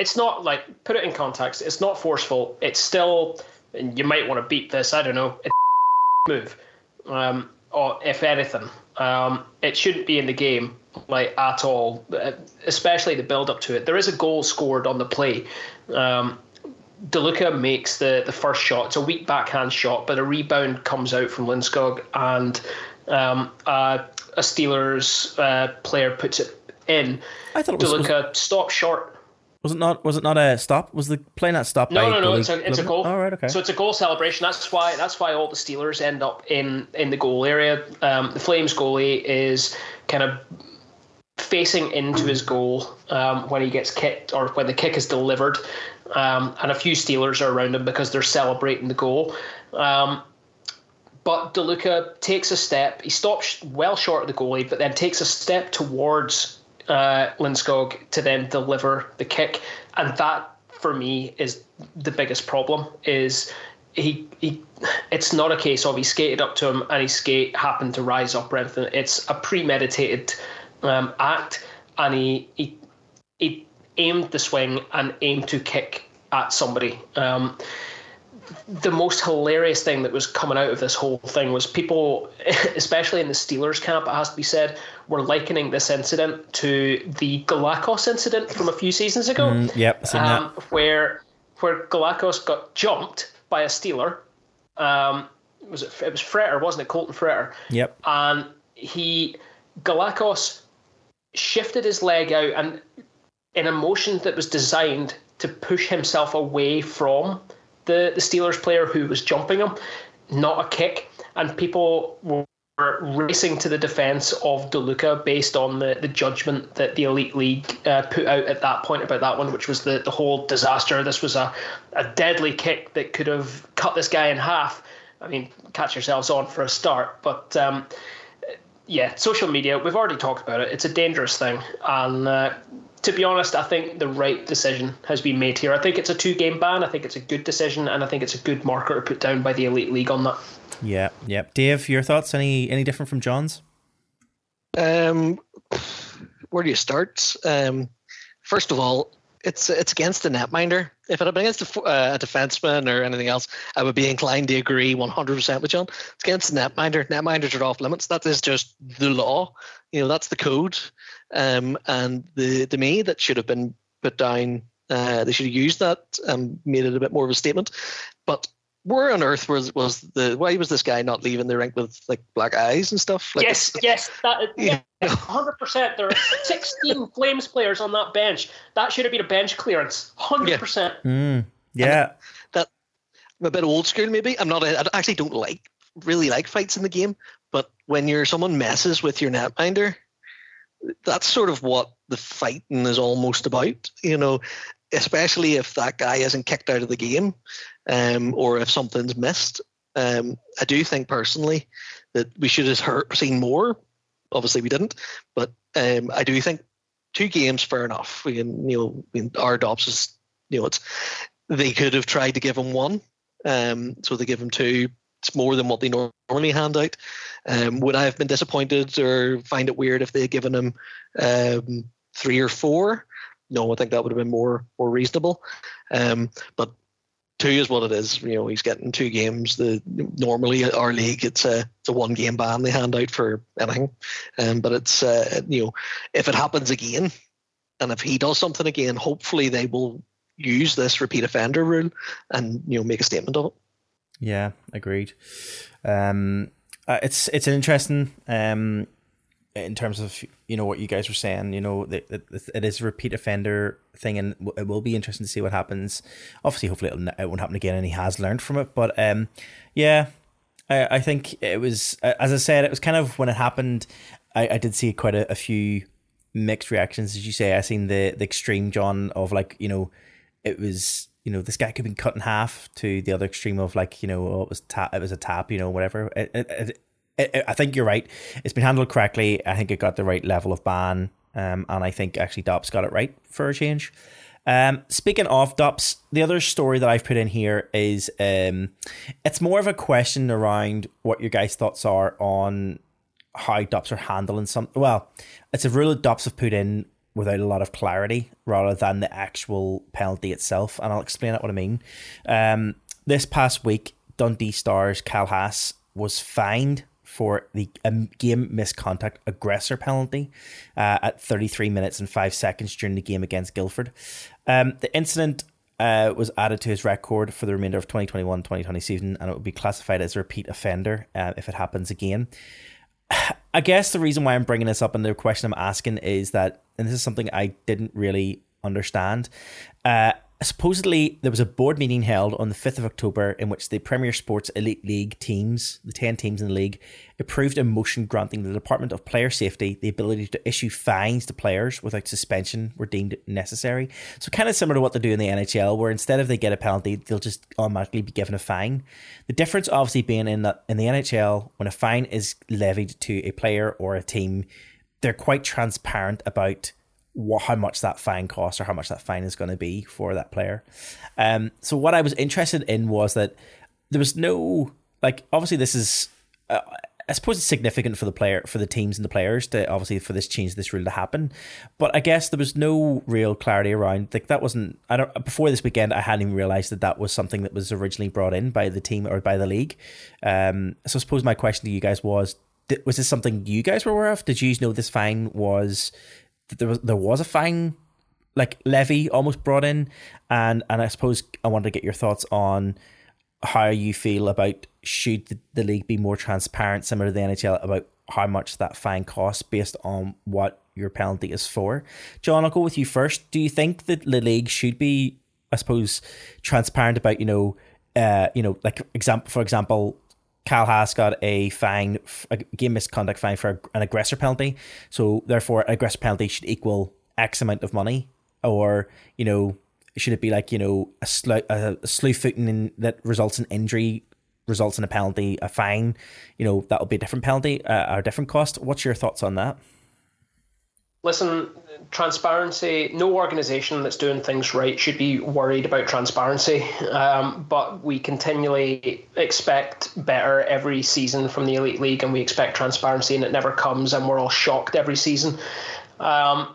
it's not like put it in context. It's not forceful. It's still, and you might want to beat this. I don't know. It's move, um, or if anything, um, it shouldn't be in the game like at all. Especially the build up to it. There is a goal scored on the play. Um, DeLuca makes the, the first shot. It's a weak backhand shot, but a rebound comes out from Lindskog, and um, uh, a Steelers uh, player puts it in. I thought it was, DeLuca was, stops short. Was it not? Was it not a stop? Was the play not stopped? No, no, no. It's a, it's a goal. Oh, right, okay. So it's a goal celebration. That's why. That's why all the Steelers end up in in the goal area. Um, the Flames goalie is kind of facing into his goal um, when he gets kicked or when the kick is delivered um, and a few Steelers are around him because they're celebrating the goal. Um, but DeLuca takes a step. He stops well short of the goalie, but then takes a step towards uh, Lindskog to then deliver the kick, and that for me is the biggest problem. Is he, he it's not a case of he skated up to him and his skate happened to rise up or anything. It's a premeditated um, act, and he, he he aimed the swing and aimed to kick at somebody. Um, the most hilarious thing that was coming out of this whole thing was people, especially in the Steelers camp, it has to be said, were likening this incident to the Galakos incident from a few seasons ago. Mm, yep, um, where where Galakos got jumped by a Steeler. Um, was it? It was Fretter, wasn't it? Colton Fretter. Yep. And he Galakos shifted his leg out and in a motion that was designed to push himself away from the, the Steelers player who was jumping him, not a kick. And people were racing to the defense of DeLuca based on the, the judgment that the Elite League uh, put out at that point about that one, which was the, the whole disaster. This was a, a deadly kick that could have cut this guy in half. I mean, catch yourselves on for a start. But um, yeah, social media, we've already talked about it. It's a dangerous thing. And uh, to be honest, I think the right decision has been made here. I think it's a two game ban. I think it's a good decision, and I think it's a good marker to put down by the Elite League on that. Yeah, yeah. Dave, your thoughts? Any any different from John's? Um, where do you start? Um, first of all, it's it's against the netminder. If it had been against a, uh, a defenseman or anything else, I would be inclined to agree 100% with John. It's against the netminder. Netminders are off limits. That is just the law. You know, that's the code. Um, and the to me, that should have been put down. Uh, they should have used that and made it a bit more of a statement. But where on earth was was the why was this guy not leaving the rink with like black eyes and stuff? Like, yes, yes, that hundred percent. There are sixteen Flames players on that bench. That should have been a bench clearance. Hundred percent. Mm, yeah, that I'm a bit old school. Maybe I'm not. I actually don't like really like fights in the game. But when you're someone messes with your netminder, that's sort of what the fighting is almost about. You know, especially if that guy isn't kicked out of the game um, or if something's missed. Um, I do think personally that we should have heard, seen more. Obviously, we didn't, but um, I do think two games fair enough. We can, you know, our DOPS is, you know, it's they could have tried to give him one, um, so they give him two. It's more than what they normally hand out. Um, would I have been disappointed or find it weird if they had given him um, three or four? No, I think that would have been more more reasonable. Um, but two is what it is. You know, he's getting two games. The normally our league it's a it's a one game ban they hand out for anything, um, but it's uh, you know if it happens again, and if he does something again, hopefully they will use this repeat offender rule and you know make a statement of it. Yeah, agreed. Um, uh, it's it's an interesting um in terms of you know what you guys were saying, you know, that it is a repeat offender thing, and it will be interesting to see what happens. Obviously, hopefully, it'll, it won't happen again, and he has learned from it. But um, yeah, I, I think it was as I said, it was kind of when it happened. I, I did see quite a, a few mixed reactions, as you say. I seen the the extreme John of like you know, it was you know this guy could be cut in half to the other extreme of like you know oh, it was tap it was a tap you know whatever it, it, I think you're right. It's been handled correctly. I think it got the right level of ban, um, and I think actually Dops got it right for a change. Um, speaking of Dops, the other story that I've put in here is um, it's more of a question around what your guys' thoughts are on how Dops are handling some. Well, it's a rule that Dops have put in without a lot of clarity rather than the actual penalty itself, and I'll explain what I mean. Um, this past week, Dundee Stars Cal Haas was fined for the um, game misconduct aggressor penalty uh, at 33 minutes and 5 seconds during the game against Guildford. Um, the incident uh, was added to his record for the remainder of 2021 2020 season, and it would be classified as a repeat offender uh, if it happens again. I guess the reason why I'm bringing this up and the question I'm asking is that, and this is something I didn't really understand. Uh, supposedly there was a board meeting held on the 5th of October in which the Premier Sports Elite League teams, the 10 teams in the league, approved a motion granting the Department of Player Safety the ability to issue fines to players without suspension were deemed necessary. So kind of similar to what they do in the NHL where instead of they get a penalty, they'll just automatically be given a fine. The difference obviously being in that in the NHL when a fine is levied to a player or a team, they're quite transparent about what, how much that fine costs or how much that fine is going to be for that player. Um, so what I was interested in was that there was no like obviously this is uh, I suppose it's significant for the player for the teams and the players to obviously for this change this rule to happen, but I guess there was no real clarity around like that wasn't I don't before this weekend I hadn't even realized that that was something that was originally brought in by the team or by the league. Um, so I suppose my question to you guys was was this something you guys were aware of? Did you know this fine was there was there was a fine like levy almost brought in, and and I suppose I wanted to get your thoughts on how you feel about should the, the league be more transparent, similar to the NHL, about how much that fine costs based on what your penalty is for. John, I'll go with you first. Do you think that the league should be, I suppose, transparent about you know, uh, you know, like example for example, Cal Haas got a fine, a game misconduct fine for an aggressor penalty. So therefore, an aggressor penalty should equal X amount of money, or you know, should it be like you know a, sl- a slew footing in, that results in injury results in a penalty, a fine? You know, that will be a different penalty uh, or a different cost. What's your thoughts on that? Listen, transparency. No organization that's doing things right should be worried about transparency. Um, but we continually expect better every season from the elite league, and we expect transparency, and it never comes, and we're all shocked every season. Um,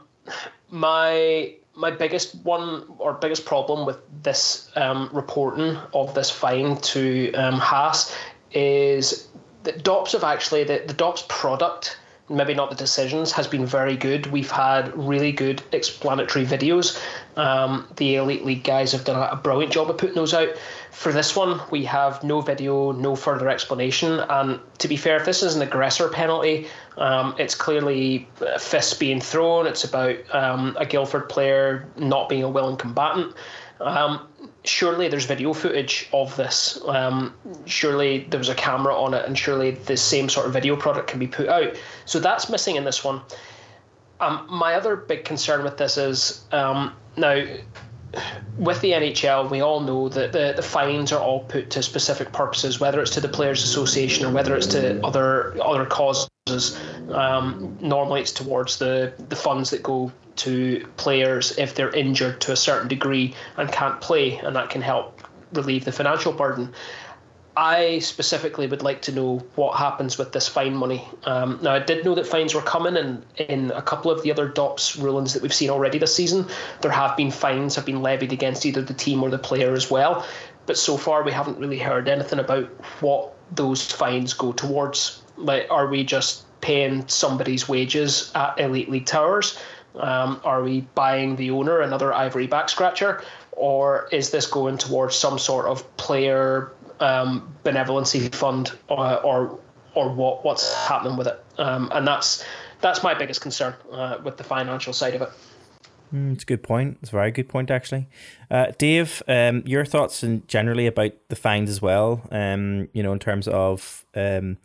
my my biggest one or biggest problem with this um, reporting of this fine to um, Haas is that DOPS have actually the, the DOPS product maybe not the decisions, has been very good. We've had really good explanatory videos. Um, the Elite League guys have done a brilliant job of putting those out. For this one, we have no video, no further explanation. And to be fair, if this is an aggressor penalty, um, it's clearly fists being thrown. It's about um, a Guildford player not being a willing combatant. Um, surely there's video footage of this. Um, surely there was a camera on it, and surely the same sort of video product can be put out. So that's missing in this one. Um, my other big concern with this is um, now with the NHL, we all know that the, the fines are all put to specific purposes, whether it's to the Players Association or whether it's to other other causes. Um, normally, it's towards the, the funds that go to players if they're injured to a certain degree and can't play, and that can help relieve the financial burden. I specifically would like to know what happens with this fine money. Um, now, I did know that fines were coming, and in a couple of the other DOPS rulings that we've seen already this season, there have been fines have been levied against either the team or the player as well. But so far, we haven't really heard anything about what those fines go towards. Like, are we just paying somebody's wages at Elite League Towers? Um, are we buying the owner another ivory back scratcher? Or is this going towards some sort of player um, benevolency fund or, or what what's happening with it? Um, and that's that's my biggest concern uh, with the financial side of it. Mm, it's a good point. It's a very good point, actually. Uh, Dave, um, your thoughts and generally about the fines as well. Um, you know, in terms of um,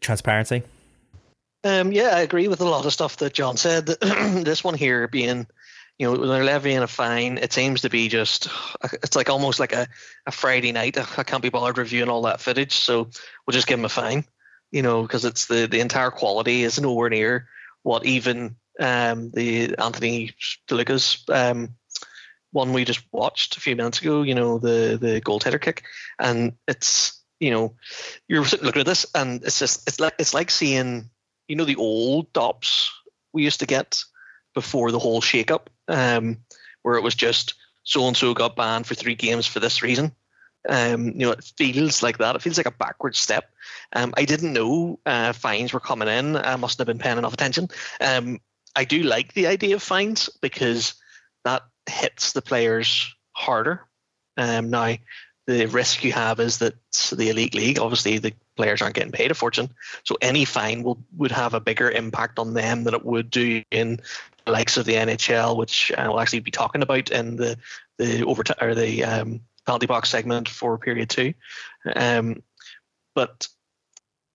transparency. Um, yeah, I agree with a lot of stuff that John said. this one here being, you know, they're levying a fine, it seems to be just, it's like almost like a, a Friday night. I can't be bothered reviewing all that footage, so we'll just give them a fine, you know, because it's the, the entire quality is nowhere near what even um, the Anthony DeLuca's um, one we just watched a few minutes ago, you know, the the goaltender kick, and it's you know, you're looking at this, and it's just it's like it's like seeing you know the old DOPS we used to get before the whole shake-up, um, where it was just so and so got banned for three games for this reason. Um, you know, it feels like that. It feels like a backward step. Um, I didn't know uh, fines were coming in. I mustn't have been paying enough attention. Um, I do like the idea of fines because that hits the players harder. Um, now, the risk you have is that the elite league, obviously, the players aren't getting paid a fortune. So any fine will would have a bigger impact on them than it would do in the likes of the NHL, which I will actually be talking about in the the overtime or the um, penalty box segment for period two. Um, but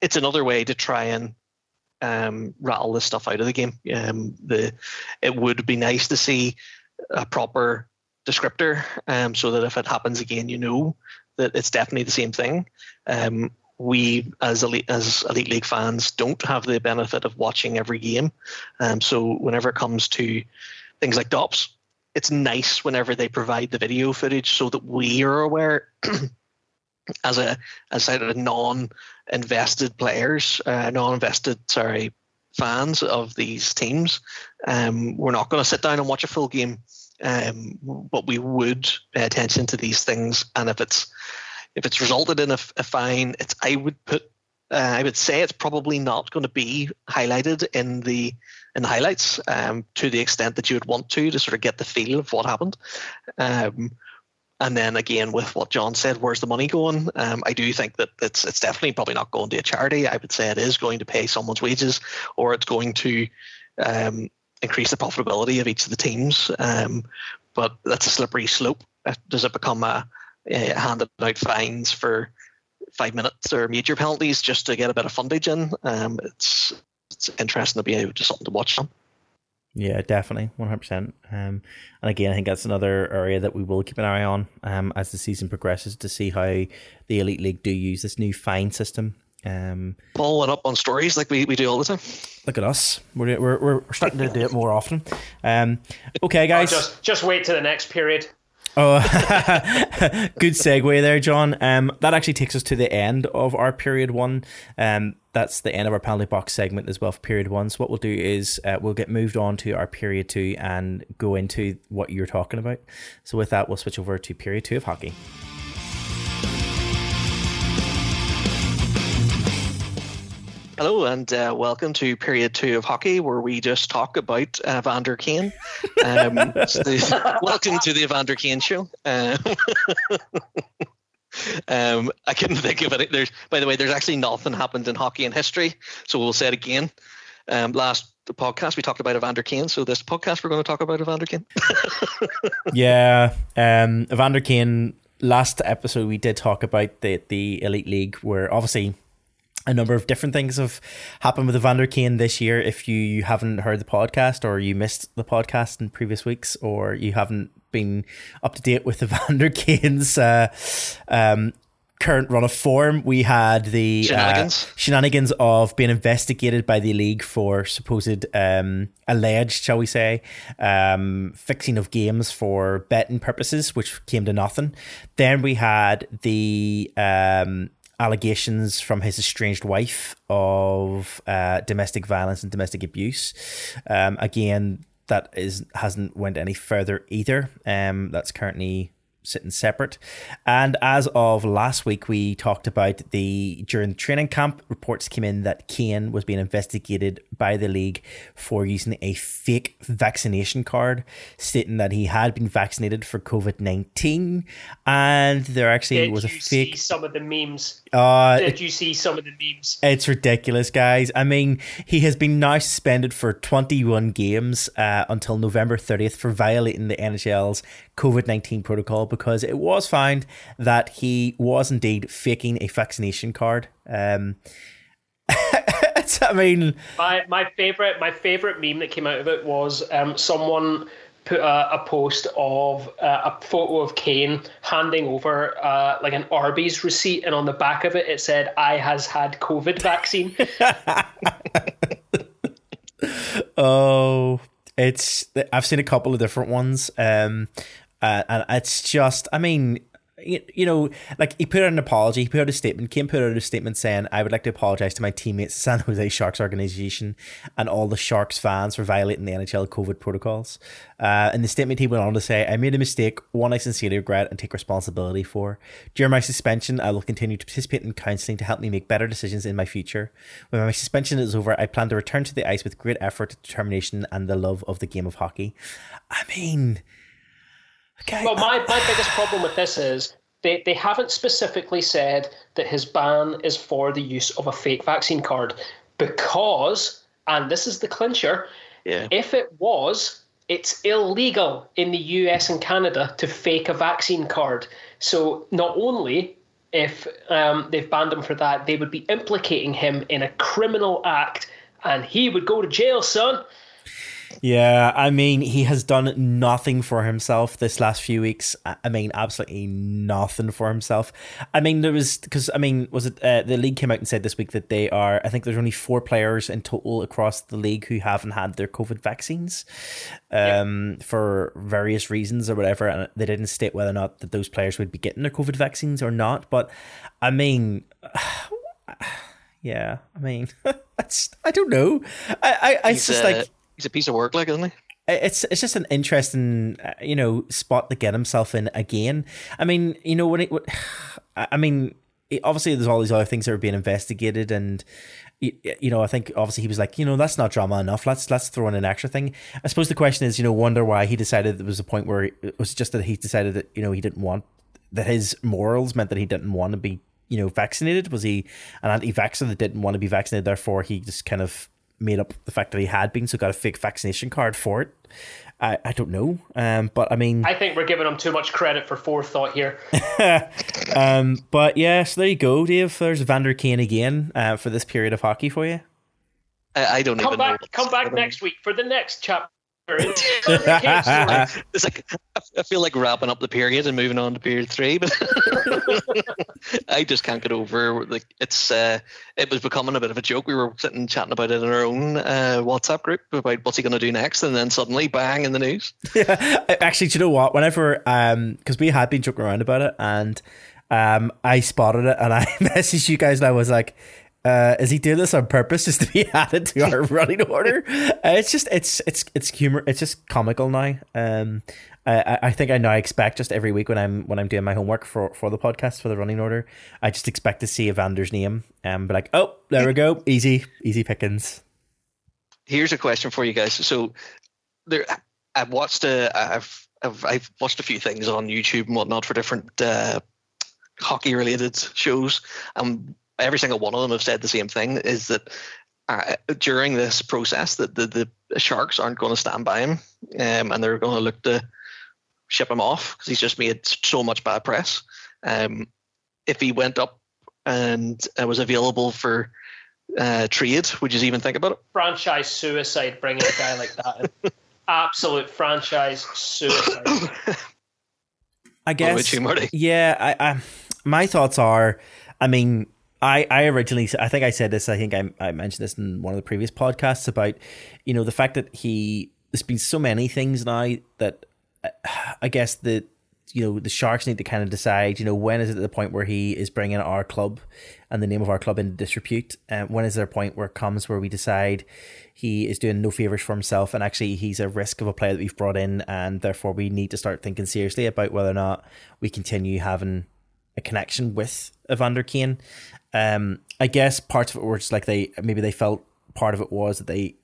it's another way to try and um, rattle this stuff out of the game. Um, the it would be nice to see a proper descriptor, um, so that if it happens again, you know that it's definitely the same thing. Um, we as elite as elite league fans don't have the benefit of watching every game. Um, so whenever it comes to things like dops it's nice whenever they provide the video footage so that we are aware as a as a non-invested players uh, non-invested sorry fans of these teams um, we're not going to sit down and watch a full game. Um, but we would pay attention to these things. And if it's if it's resulted in a, a fine, it's I would put uh, I would say it's probably not going to be highlighted in the in the highlights um, to the extent that you would want to to sort of get the feel of what happened. Um, and then again, with what John said, where's the money going? Um, I do think that it's it's definitely probably not going to a charity. I would say it is going to pay someone's wages, or it's going to um, increase the profitability of each of the teams. Um, but that's a slippery slope. Does it become a uh, handed out fines for five minutes or major penalties just to get a bit of fundage in. Um, it's it's interesting to be able to something to watch them. Yeah, definitely, one hundred percent. Um, and again, I think that's another area that we will keep an eye on um, as the season progresses to see how the elite league do use this new fine system. Um, Following up on stories like we, we do all the time. Look at us, we're we're, we're starting to do it more often. Um, okay, guys, oh, just just wait to the next period. Oh, good segue there, John. Um, that actually takes us to the end of our period one. Um, that's the end of our penalty box segment as well for period one. So what we'll do is uh, we'll get moved on to our period two and go into what you're talking about. So with that, we'll switch over to period two of hockey. Hello and uh, welcome to period two of hockey, where we just talk about uh, Vander Kane. Um, the, welcome to the Vander Kane show. Um, um, I couldn't think of it. There's, by the way, there's actually nothing happened in hockey in history, so we'll say it again. Um, last podcast we talked about Evander Kane, so this podcast we're going to talk about Evander Kane. yeah, um, Evander Kane. Last episode we did talk about the the elite league, where obviously a number of different things have happened with Evander Kane this year. If you haven't heard the podcast or you missed the podcast in previous weeks or you haven't been up to date with Evander Kane's uh, um, current run of form, we had the shenanigans. Uh, shenanigans of being investigated by the league for supposed um, alleged, shall we say, um, fixing of games for betting purposes, which came to nothing. Then we had the um, allegations from his estranged wife of uh, domestic violence and domestic abuse. Um, again, that is hasn't went any further either. Um, that's currently sitting separate. And as of last week, we talked about the during the training camp reports came in that Kane was being investigated by the league for using a fake vaccination card, stating that he had been vaccinated for COVID nineteen, and there actually Did was a you fake. See some of the memes. Uh, Did you see some of the memes? It's ridiculous, guys. I mean, he has been now suspended for 21 games uh, until November 30th for violating the NHL's COVID 19 protocol because it was found that he was indeed faking a vaccination card. Um, I mean, my my favorite my favorite meme that came out of it was um, someone put a, a post of uh, a photo of Kane handing over uh, like an Arby's receipt, and on the back of it it said, "I has had COVID vaccine." oh, it's I've seen a couple of different ones, um, uh, and it's just, I mean, you, you know, like he put out an apology, he put out a statement, Kim put out a statement saying, I would like to apologize to my teammates, San Jose Sharks organization, and all the Sharks fans for violating the NHL COVID protocols. Uh, in the statement, he went on to say, I made a mistake, one I sincerely regret and take responsibility for. During my suspension, I will continue to participate in counseling to help me make better decisions in my future. When my suspension is over, I plan to return to the ice with great effort, determination, and the love of the game of hockey. I mean, Okay. Well, my, my biggest problem with this is they, they haven't specifically said that his ban is for the use of a fake vaccine card because, and this is the clincher, yeah. if it was, it's illegal in the US and Canada to fake a vaccine card. So not only if um, they've banned him for that, they would be implicating him in a criminal act and he would go to jail, son. Yeah, I mean, he has done nothing for himself this last few weeks. I mean, absolutely nothing for himself. I mean, there was because I mean, was it uh, the league came out and said this week that they are? I think there's only four players in total across the league who haven't had their COVID vaccines, um, yeah. for various reasons or whatever, and they didn't state whether or not that those players would be getting their COVID vaccines or not. But I mean. Yeah, I mean, that's I don't know. I I, I just uh, like he's a piece of work, like, isn't he? It's it's just an interesting, uh, you know, spot to get himself in again. I mean, you know, when it, I mean, obviously there's all these other things that are being investigated, and you know, I think obviously he was like, you know, that's not drama enough. Let's let's throw in an extra thing. I suppose the question is, you know, wonder why he decided there was a point where it was just that he decided that you know he didn't want that his morals meant that he didn't want to be you know vaccinated. Was he an anti-vaxxer that didn't want to be vaccinated? Therefore, he just kind of made up the fact that he had been, so got a fake vaccination card for it. I, I don't know, um, but I mean, I think we're giving him too much credit for forethought here. um, but yeah, so there you go, Dave. There's Vander Kane again uh, for this period of hockey for you. I, I don't come even back. Come back next week for the next chapter it's like I feel like wrapping up the period and moving on to period three, but I just can't get over like it's. Uh, it was becoming a bit of a joke. We were sitting chatting about it in our own uh, WhatsApp group about what's he going to do next, and then suddenly, bang, in the news. Yeah, actually, do you know what? Whenever um, because we had been joking around about it, and um, I spotted it, and I messaged you guys, and I was like uh, is he doing this on purpose just to be added to our running order? Uh, it's just it's it's it's humor. It's just comical now. Um, I, I think I now expect just every week when I'm when I'm doing my homework for, for the podcast for the running order, I just expect to see Evander's name and be like, oh, there we go, easy easy pickings. Here's a question for you guys. So there, I've watched a I've I've, I've watched a few things on YouTube and whatnot for different uh, hockey related shows. Um, every single one of them have said the same thing: is that uh, during this process, that the, the Sharks aren't going to stand by him, um, and they're going to look to ship him off because he's just made so much bad press. Um, if he went up and uh, was available for uh, trade, would you even think about it? Franchise suicide bringing a guy like that in. Absolute franchise suicide. I guess. You, yeah, I, I, my thoughts are, I mean, I, I originally I think I said this I think I, I mentioned this in one of the previous podcasts about you know the fact that he there's been so many things now that uh, I guess the you know the Sharks need to kind of decide you know when is it the point where he is bringing our club and the name of our club into disrepute? And when is there a point where it comes where we decide he is doing no favors for himself and actually he's a risk of a player that we've brought in and therefore we need to start thinking seriously about whether or not we continue having a connection with Evander Kane um, I guess parts of it were just like they maybe they felt part of it was that they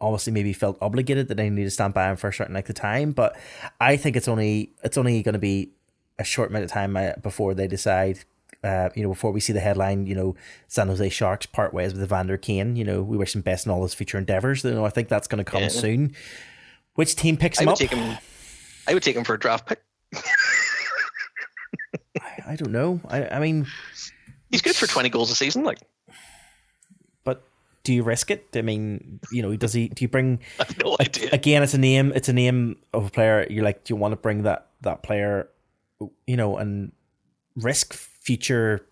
obviously maybe felt obligated that they need to stand by him for a certain length of time. But I think it's only it's only going to be a short amount of time uh, before they decide. Uh, you know, before we see the headline, you know, San Jose Sharks part ways with Evander Kane. You know, we wish him best in all his future endeavors. You know, I think that's going to come yeah. soon. Which team picks him I would up? Take him, I would take him for a draft pick. I, I, don't know. I, I mean, He's good for twenty goals a season, like. But do you risk it? I mean, you know, does he? Do you bring? I have no idea. Again, it's a name. It's a name of a player. You're like, do you want to bring that that player? You know, and risk future,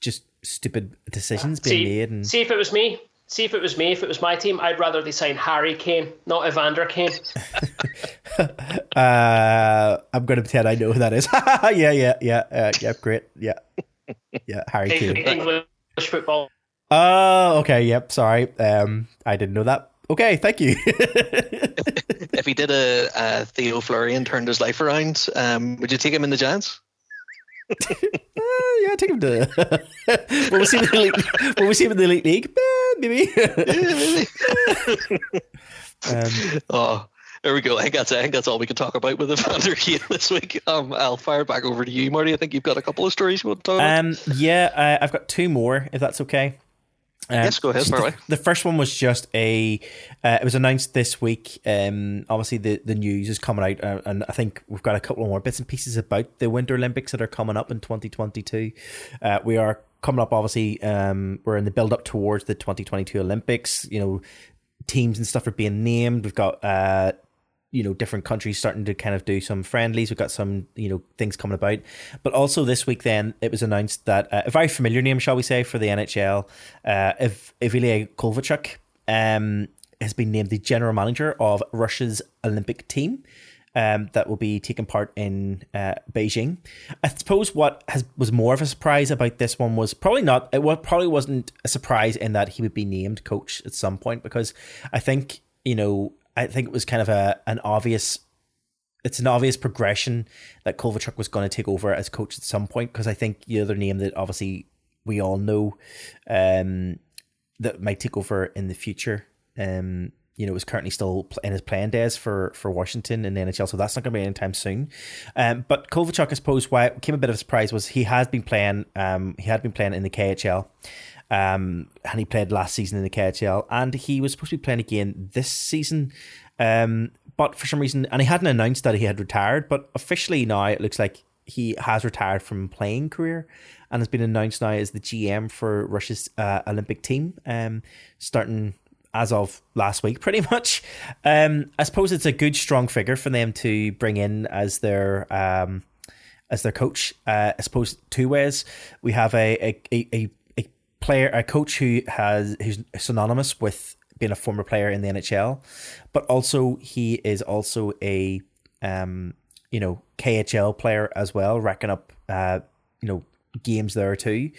just stupid decisions being see, made. And see if it was me. See if it was me, if it was my team, I'd rather they sign Harry Kane, not Evander Kane. uh, I'm going to pretend I know who that is. yeah, yeah, yeah, uh, yeah, great, yeah. yeah, Harry Kane. English football. Oh, okay. Yep. Sorry. Um, I didn't know that. Okay, thank you. if he did a, a Theo Fleury and turned his life around, um, would you take him in the Giants? uh, yeah, take him to. will we see him in the elite? Will we see him in the elite league? Uh, maybe. yeah, maybe. um, oh, there we go. I think that's I think that's all we can talk about with Evander Kane this week. Um, I'll fire back over to you, Marty. I think you've got a couple of stories you want to talk about. Um, yeah, uh, I've got two more, if that's okay. Um, yes, go ahead. The, the, first one was just a. Uh, it was announced this week. Um, obviously, the, the news is coming out, uh, and I think we've got a couple more bits and pieces about the Winter Olympics that are coming up in 2022. Uh, we are coming up. Obviously, um, we're in the build up towards the 2022 Olympics. You know, teams and stuff are being named. We've got uh, you know different countries starting to kind of do some friendlies. We've got some you know things coming about, but also this week then it was announced that uh, a very familiar name, shall we say, for the NHL, uh, Ev- Kovalchuk, um, has been named the general manager of Russia's Olympic team. Um, that will be taking part in uh, Beijing. I suppose what has was more of a surprise about this one was probably not. It was, probably wasn't a surprise in that he would be named coach at some point because I think you know I think it was kind of a an obvious it's an obvious progression that Kovalchuk was going to take over as coach at some point because I think the other name that obviously we all know um, that might take over in the future um, you know, is currently still in his playing days for for Washington in the NHL, so that's not going to be anytime soon. Um, but Kovalchuk, I suppose, why it came a bit of a surprise was he has been playing. Um, he had been playing in the KHL, um, and he played last season in the KHL, and he was supposed to be playing again this season. Um, but for some reason, and he hadn't announced that he had retired, but officially now it looks like he has retired from playing career and has been announced now as the GM for Russia's uh, Olympic team, um, starting as of last week, pretty much. Um, I suppose it's a good, strong figure for them to bring in as their um, as their coach. Uh, I suppose two ways. We have a a, a, a player, a coach who has who's synonymous with being a former player in the NHL, but also he is also a um, you know KHL player as well, racking up uh, you know games there too.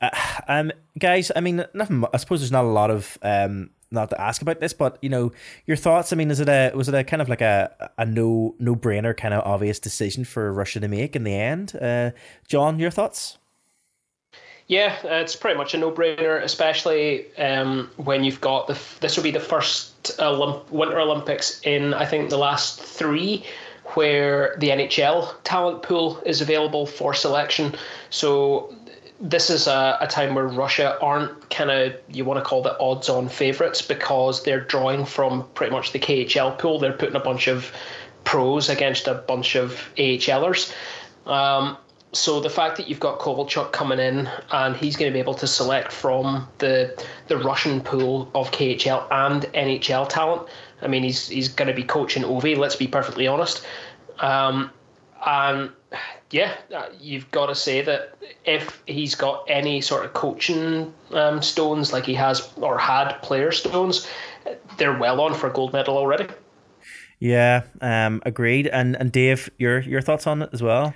Uh, um, guys, I mean, nothing. I suppose there's not a lot of um, not to ask about this, but you know, your thoughts. I mean, is it a was it a kind of like a a no no brainer kind of obvious decision for Russia to make in the end? Uh, John, your thoughts? Yeah, it's pretty much a no brainer, especially um, when you've got the this will be the first Olymp- Winter Olympics in I think the last three where the NHL talent pool is available for selection. So this is a, a time where Russia aren't kind of you want to call the odds on favourites because they're drawing from pretty much the KHL pool. They're putting a bunch of pros against a bunch of AHLers. Um, so the fact that you've got Kovalchuk coming in and he's going to be able to select from the the Russian pool of KHL and NHL talent. I mean, he's he's going to be coaching Ovi. Let's be perfectly honest. Um, and yeah, uh, you've got to say that if he's got any sort of coaching um, stones like he has or had player stones, they're well on for a gold medal already. Yeah, um, agreed. And and Dave, your your thoughts on it as well?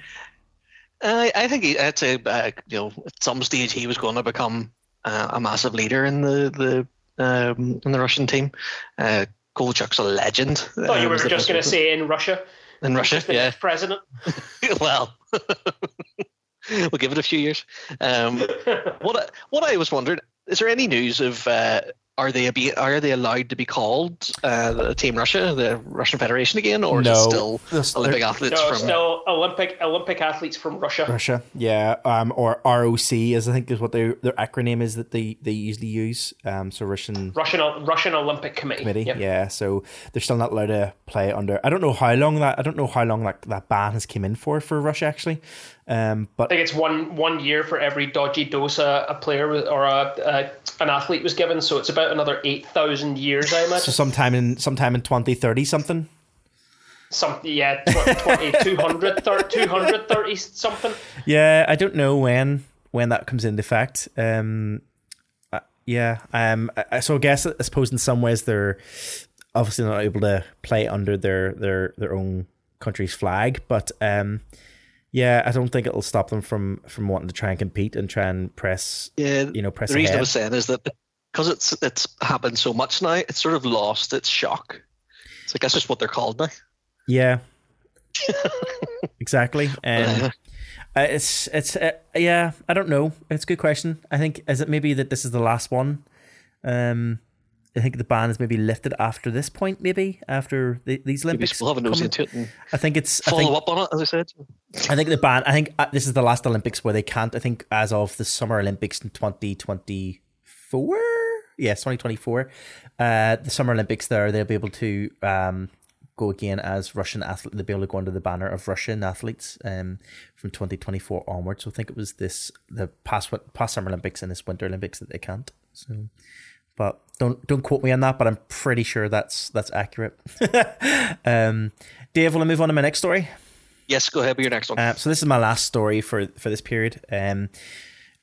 I I think he, I'd say uh, you know at some stage he was going to become uh, a massive leader in the the um, in the Russian team. Uh, Kovalchuk's a legend. thought you were just going to say in Russia. In Russia, yeah. President. well, we'll give it a few years. Um, what I, what I was wondering is there any news of uh, are they be, are they allowed to be called uh, Team Russia, the Russian Federation again, or No. is it still This- Olympic athletes No, from? still Olympic Olympic athletes from Russia. Russia, yeah, um, or ROC is I think is what their their acronym is that they they usually use. Um, so Russian Russian Russian Olympic Committee. committee, Yep. yeah. So they're still not allowed to play under. I don't know how long that I don't know how long that that ban has came in for for Russia actually. Um, but I think it's one one year for every dodgy dose a, a player was- or a, a an athlete was given, so it's about another eight thousand years, I so imagine. sometime in sometime in twenty thirty something. Some yeah, tw- 20, 200, 230 something. Yeah, I don't know when when that comes into effect. Um, uh, yeah. Um. I, I- so I guess I suppose in some ways they're obviously not able to play under their their their own country's flag, but um, yeah, I don't think it'll stop them from from wanting to try and compete and try and press. yeah, You know, press the reason I was saying is that because it's it's happened so much now, it's sort of lost its shock. It's like that's just what they're called now. Yeah. exactly. Um, uh, it's it's uh, yeah. I don't know. It's a good question. I think is it maybe that this is the last one. Um, I think the ban is maybe lifted after this point. Maybe after the, these Olympics. we'll have a nose into it I think it's. I follow think, up on it, as I said. I think the ban. I think uh, this is the last Olympics where they can't. I think as of the Summer Olympics in twenty twenty four. Yes, twenty twenty four. Uh, the Summer Olympics there, they'll be able to um go again as Russian athlete. They'll be able to go under the banner of Russian athletes um from twenty twenty four onwards. So I think it was this the past past Summer Olympics and this Winter Olympics that they can't. So. But don't don't quote me on that. But I'm pretty sure that's that's accurate. um, Dave, will I move on to my next story? Yes, go ahead with your next one. Uh, so this is my last story for for this period. Um,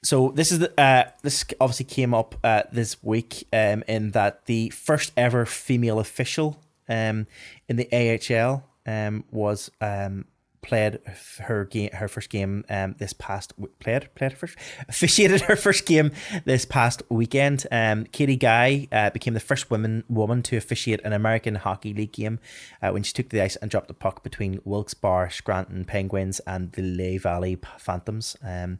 so this is the uh, this obviously came up uh, this week um, in that the first ever female official um, in the AHL um, was um, played her game her first game um, this past played played her first officiated her first game this past weekend. Um, Katie Guay uh, became the first woman woman to officiate an American Hockey League game uh, when she took the ice and dropped the puck between Wilkes-Barre Scranton Penguins and the Lehigh Valley Phantoms. Um,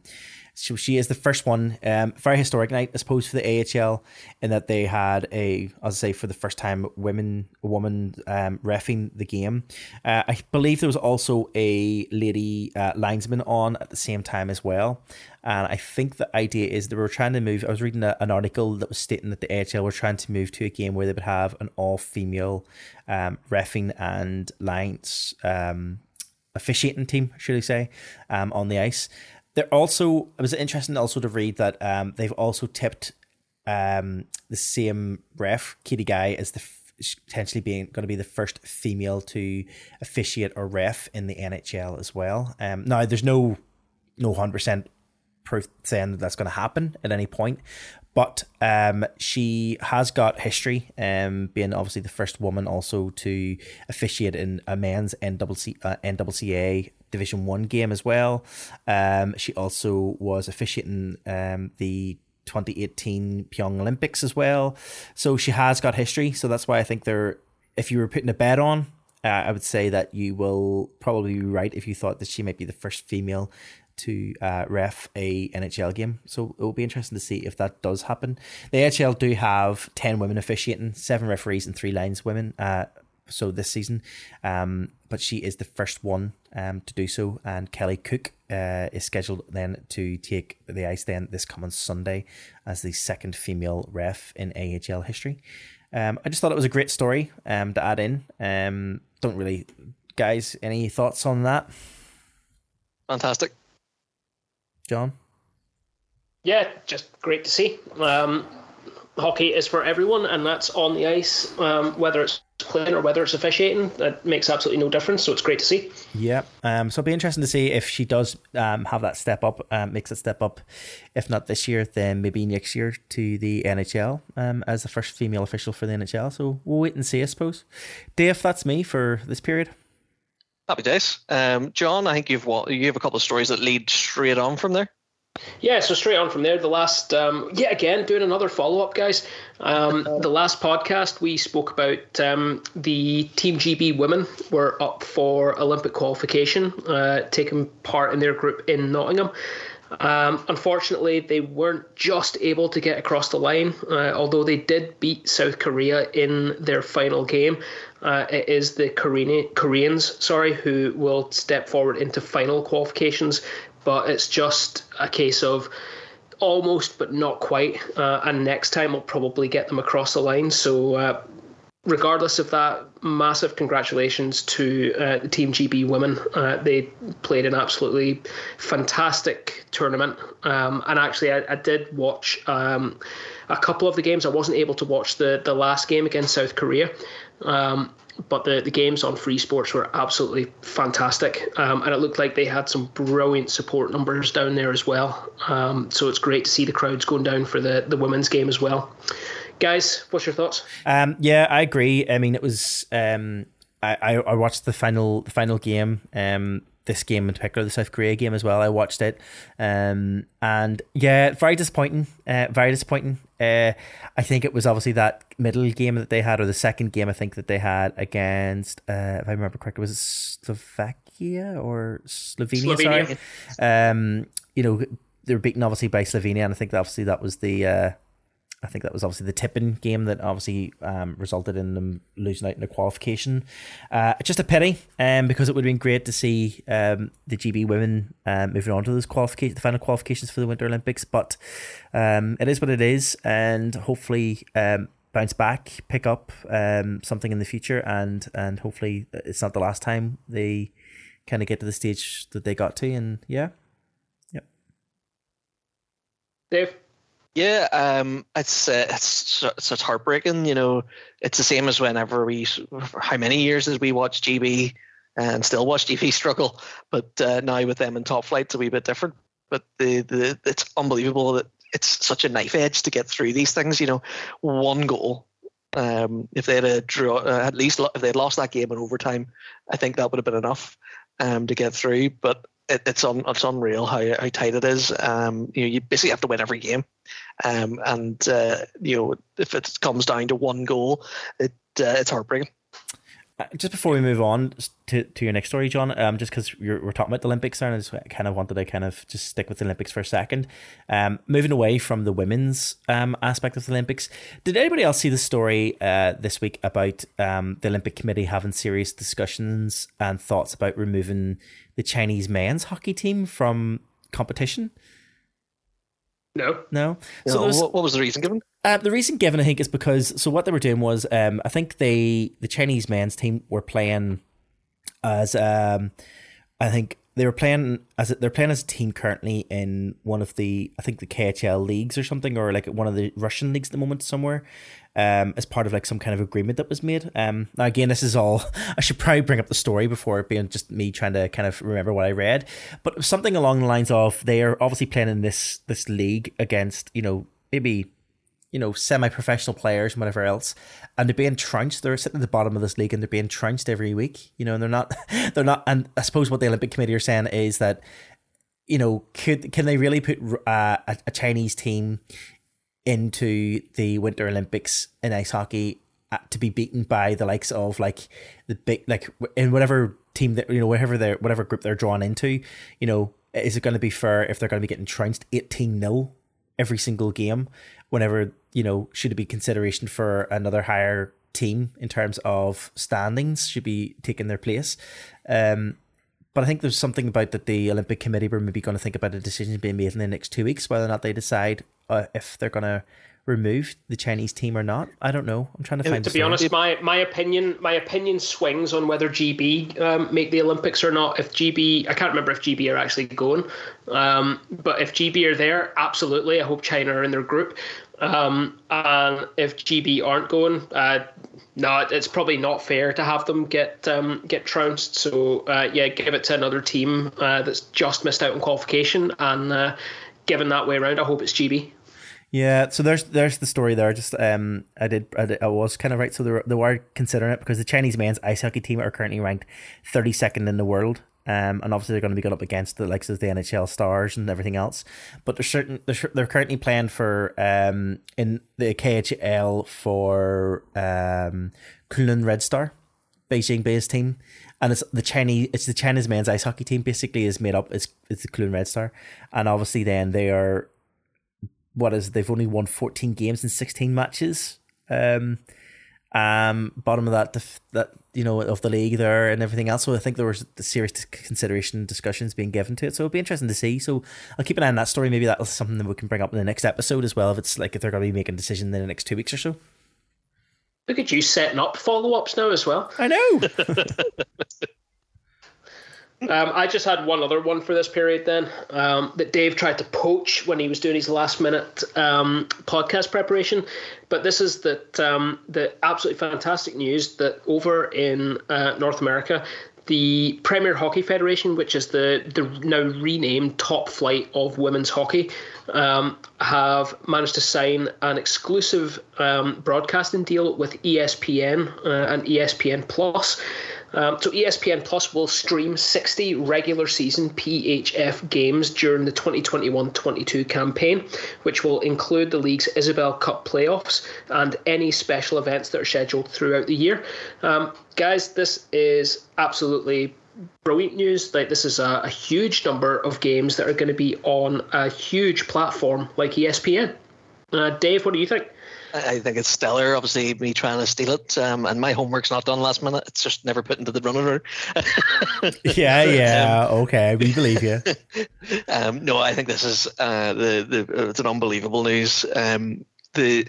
so she is the first one. Um, very historic night, I suppose, for the AHL, in that they had a, as I say, for the first time, women, a woman um, refing the game. Uh, I believe there was also a lady uh, linesman on at the same time as well. And I think the idea is they were trying to move. I was reading a, an article that was stating that the AHL were trying to move to a game where they would have an all female um, refing and lines um, officiating team, should I say, um, on the ice. They're also it was interesting also to read that um, they've also tipped um, the same ref, Kitty Guay, as the potentially being going to be the first female to officiate or ref in the NHL as well. Um, now there's no no hundred percent proof saying that that's going to happen at any point, but um, she has got history, um, being obviously the first woman also to officiate in a men's uh, NWCA Division One game as well. Um, she also was officiating um, the 2018 Pyong Olympics as well. So she has got history. So that's why I think they're, if you were putting a bet on, uh, I would say that you will probably be right if you thought that she might be the first female to uh, ref a NHL game. So it will be interesting to see if that does happen. The NHL do have 10 women officiating, seven referees, and three lines women. Uh, so this season, um, but she is the first one um, to do so. And Kelly Cooke uh, is scheduled then to take the ice then this coming Sunday as the second female ref in AHL history. Um, I just thought it was a great story um, to add in. Um, don't really, guys, any thoughts on that? Fantastic, John. Yeah, just great to see. Um, hockey is for everyone, and that's on the ice, um, whether it's playing or whether it's officiating. That makes absolutely no difference. So it's great to see. Yeah. Um. So it'll be interesting to see if she does um have that step up, um, makes it step up. If not this year, then maybe next year to the NHL um as the first female official for the NHL. So we'll wait and see, I suppose. Dave, that's me for this period. Happy days. Um, John, I think you've you have a couple of stories that lead straight on from there. Yeah, so straight on from there, the last, um, yeah, again, doing another follow up, guys. Um, the last podcast, we spoke about um, the Team GB women were up for Olympic qualification, uh, taking part in their group in Nottingham. Um, unfortunately, they weren't just able to get across the line, uh, although they did beat South Korea in their final game. Uh, it is the Korean, Koreans, sorry, who will step forward into final qualifications but it's just a case of almost but not quite. Uh, and next time we'll probably get them across the line. So, uh, regardless of that, massive congratulations to uh, the Team GB women. Uh, they played an absolutely fantastic tournament. Um, and actually, I, I did watch. Um, a couple of the games I wasn't able to watch the the last game against South Korea, um, but the, the games on Free Sports were absolutely fantastic. Um, and it looked like they had some brilliant support numbers down there as well. Um, so it's great to see the crowds going down for the, the women's game as well. Guys, what's your thoughts? Um, yeah, I agree. I mean, it was. Um, I, I watched the final the final game. Um, this game in particular, the South Korea game as well. I watched it, um, and yeah, very disappointing. Uh, very disappointing. Uh, I think it was obviously that middle game that they had, or the second game I think that they had against, uh, if I remember correctly, was it Slovakia or Slovenia? Slovenia. Sorry, um, you know they were beaten obviously by Slovenia, and I think that obviously that was the uh, I think that was obviously the tipping game that obviously um, resulted in them losing out in the qualification. Uh, just a pity, um, because it would have been great to see um, the GB women uh, moving on to those qualifications, the final qualifications for the Winter Olympics. But um, it is what it is, and hopefully um, bounce back, pick up um, something in the future, and and hopefully it's not the last time they kind of get to the stage that they got to. And yeah, yep. Dave. Yeah, um, it's uh, it's it's heartbreaking. You know, it's the same as whenever we, how many years as we watch GB and still watch GB struggle, but uh, now with them in top flight, it's a wee bit different. But the the it's unbelievable that it's such a knife edge to get through these things. You know, one goal. Um, if they had a draw, uh, at least if they had lost that game in overtime, I think that would have been enough um, to get through. But it, it's un, it's unreal how, how tight it is. Um, you know, you basically have to win every game, um, and uh, you know if it comes down to one goal, it uh, it's heartbreaking. Uh, just before we move on to, to your next story, John, um, just because we're talking about the Olympics there, and I just kind of wanted to kind of just stick with the Olympics for a second. Um, moving away from the women's um, aspect of the Olympics, did anybody else see the story uh, this week about um, the Olympic Committee having serious discussions and thoughts about removing the Chinese men's hockey team from competition? No. No. So no, was, what, what was the reason given? Uh, the reason given, I think, is because so what they were doing was, um, I think they the Chinese men's team were playing as, um, I think they were playing as a, they're playing as a team currently in one of the I think the KHL leagues or something or like one of the Russian leagues at the moment somewhere. Um, as part of like some kind of agreement that was made. Um, now again, this is all. I should probably bring up the story before it being just me trying to kind of remember what I read, but something along the lines of they are obviously playing in this this league against you know maybe you know, semi-professional players and whatever else, and they're being trounced. They're sitting at the bottom of this league and they're being trounced every week. You know, and they're not, they're not. And I suppose what the Olympic Committee are saying is that, you know, could can they really put uh, a, a Chinese team into the Winter Olympics in ice hockey uh, to be beaten by the likes of like the big like in whatever team that you know whatever they whatever group they're drawn into, you know, is it going to be fair if they're going to be getting trounced eighteen 0 every single game? Whenever you know, should it be consideration for another higher team in terms of standings should be taking their place. Um, but I think there's something about that the Olympic Committee were maybe going to think about a decision being made in the next two weeks, whether or not they decide uh, if they're going to remove the Chinese team or not. I don't know. I'm trying to find. To be honest, my my opinion my opinion swings on whether GB um, make the Olympics or not. If GB, I can't remember if GB are actually going, um, but if GB are there, absolutely. I hope China are in their group. Um, and if GB aren't going, uh, no, it's probably not fair to have them get um, get trounced. So uh, yeah, give it to another team uh, that's just missed out on qualification, and uh, given that way around, I hope it's GB. Yeah, so there's there's the story there. Just um, I did I, did, I was kind of right. So they were considering it because the Chinese men's ice hockey team are currently ranked 32nd in the world um, and obviously they're going to be going up against the likes of the NHL stars and everything else. But they're certain they're, they're currently playing for um in the KHL for um Kunlun Red Star, Beijing based team, and it's the Chinese it's the Chinese men's ice hockey team basically is made up it's it's the Kunlun Red Star, and obviously then they are what is they've only won fourteen games in sixteen matches. Um, um, bottom of that that you know of the league there and everything else. So I think there was the serious consideration discussions being given to it. So it'll be interesting to see. So I'll keep an eye on that story. Maybe that's something that we can bring up in the next episode as well. If it's like if they're going to be making a decision in the next two weeks or so. Look at you setting up follow ups now as well. I know. Um, I just had one other one for this period then um, that Dave tried to poach when he was doing his last minute um, podcast preparation. But this is that um, the absolutely fantastic news that over in uh, North America, the Premier Hockey Federation, which is the, the now renamed top flight of women's hockey, um, have managed to sign an exclusive um, broadcasting deal with ESPN uh, and ESPN Plus. Um, so ESPN Plus will stream 60 regular season PHF games during the 2021-22 campaign, which will include the league's Isobel Cup playoffs and any special events that are scheduled throughout the year. Um, guys, this is absolutely brilliant news. Like this is a, a huge number of games that are going to be on a huge platform like ESPN. Uh, Dave, what do you think? I think it's stellar. Obviously, me trying to steal it, um, and my homework's not done last minute. It's just never put into the runner. yeah, yeah, um, okay, we believe you. Um, no, I think this is uh, the the it's an unbelievable news. Um, the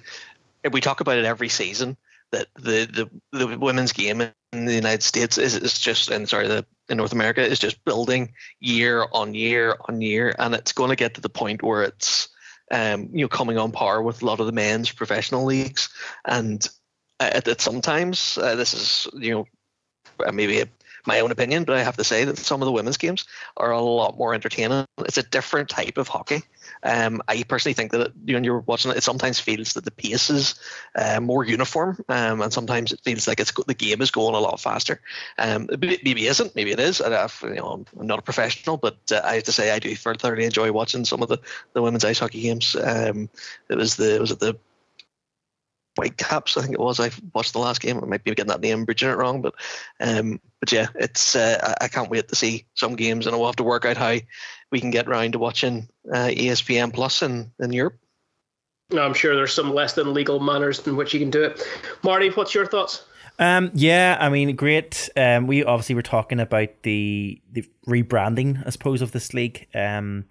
we talk about it every season that the the, the women's game in the United States is, is just and sorry the in North America is just building year on year on year, and it's going to get to the point where it's um, you know, coming on par with a lot of the men's professional leagues. And at, at sometimes, uh, this is, you know, uh, maybe a, my own opinion, but I have to say that some of the women's games are a lot more entertaining. It's a different type of hockey. Um, I personally think that know, when you're watching it, it sometimes feels that the pace is uh, more uniform, um, and sometimes it feels like it's the game is going a lot faster. Um, maybe it isn't, maybe it is. I, you know, I'm not a professional, but uh, I have to say I do thoroughly enjoy watching some of the, the women's ice hockey games. Um, it was the was it the Whitecaps, I think it was. I watched the last game. I might be getting that name, bridging it wrong, but um, but yeah, it's uh, I can't wait to see some games, and we'll have to work out how we can get around to watching uh, ESPN Plus in in Europe. I'm sure there's some less than legal manners in which you can do it. Marty, what's your thoughts? Um, yeah, I mean, great. Um, we obviously were talking about the the rebranding, I suppose, of this league. Um,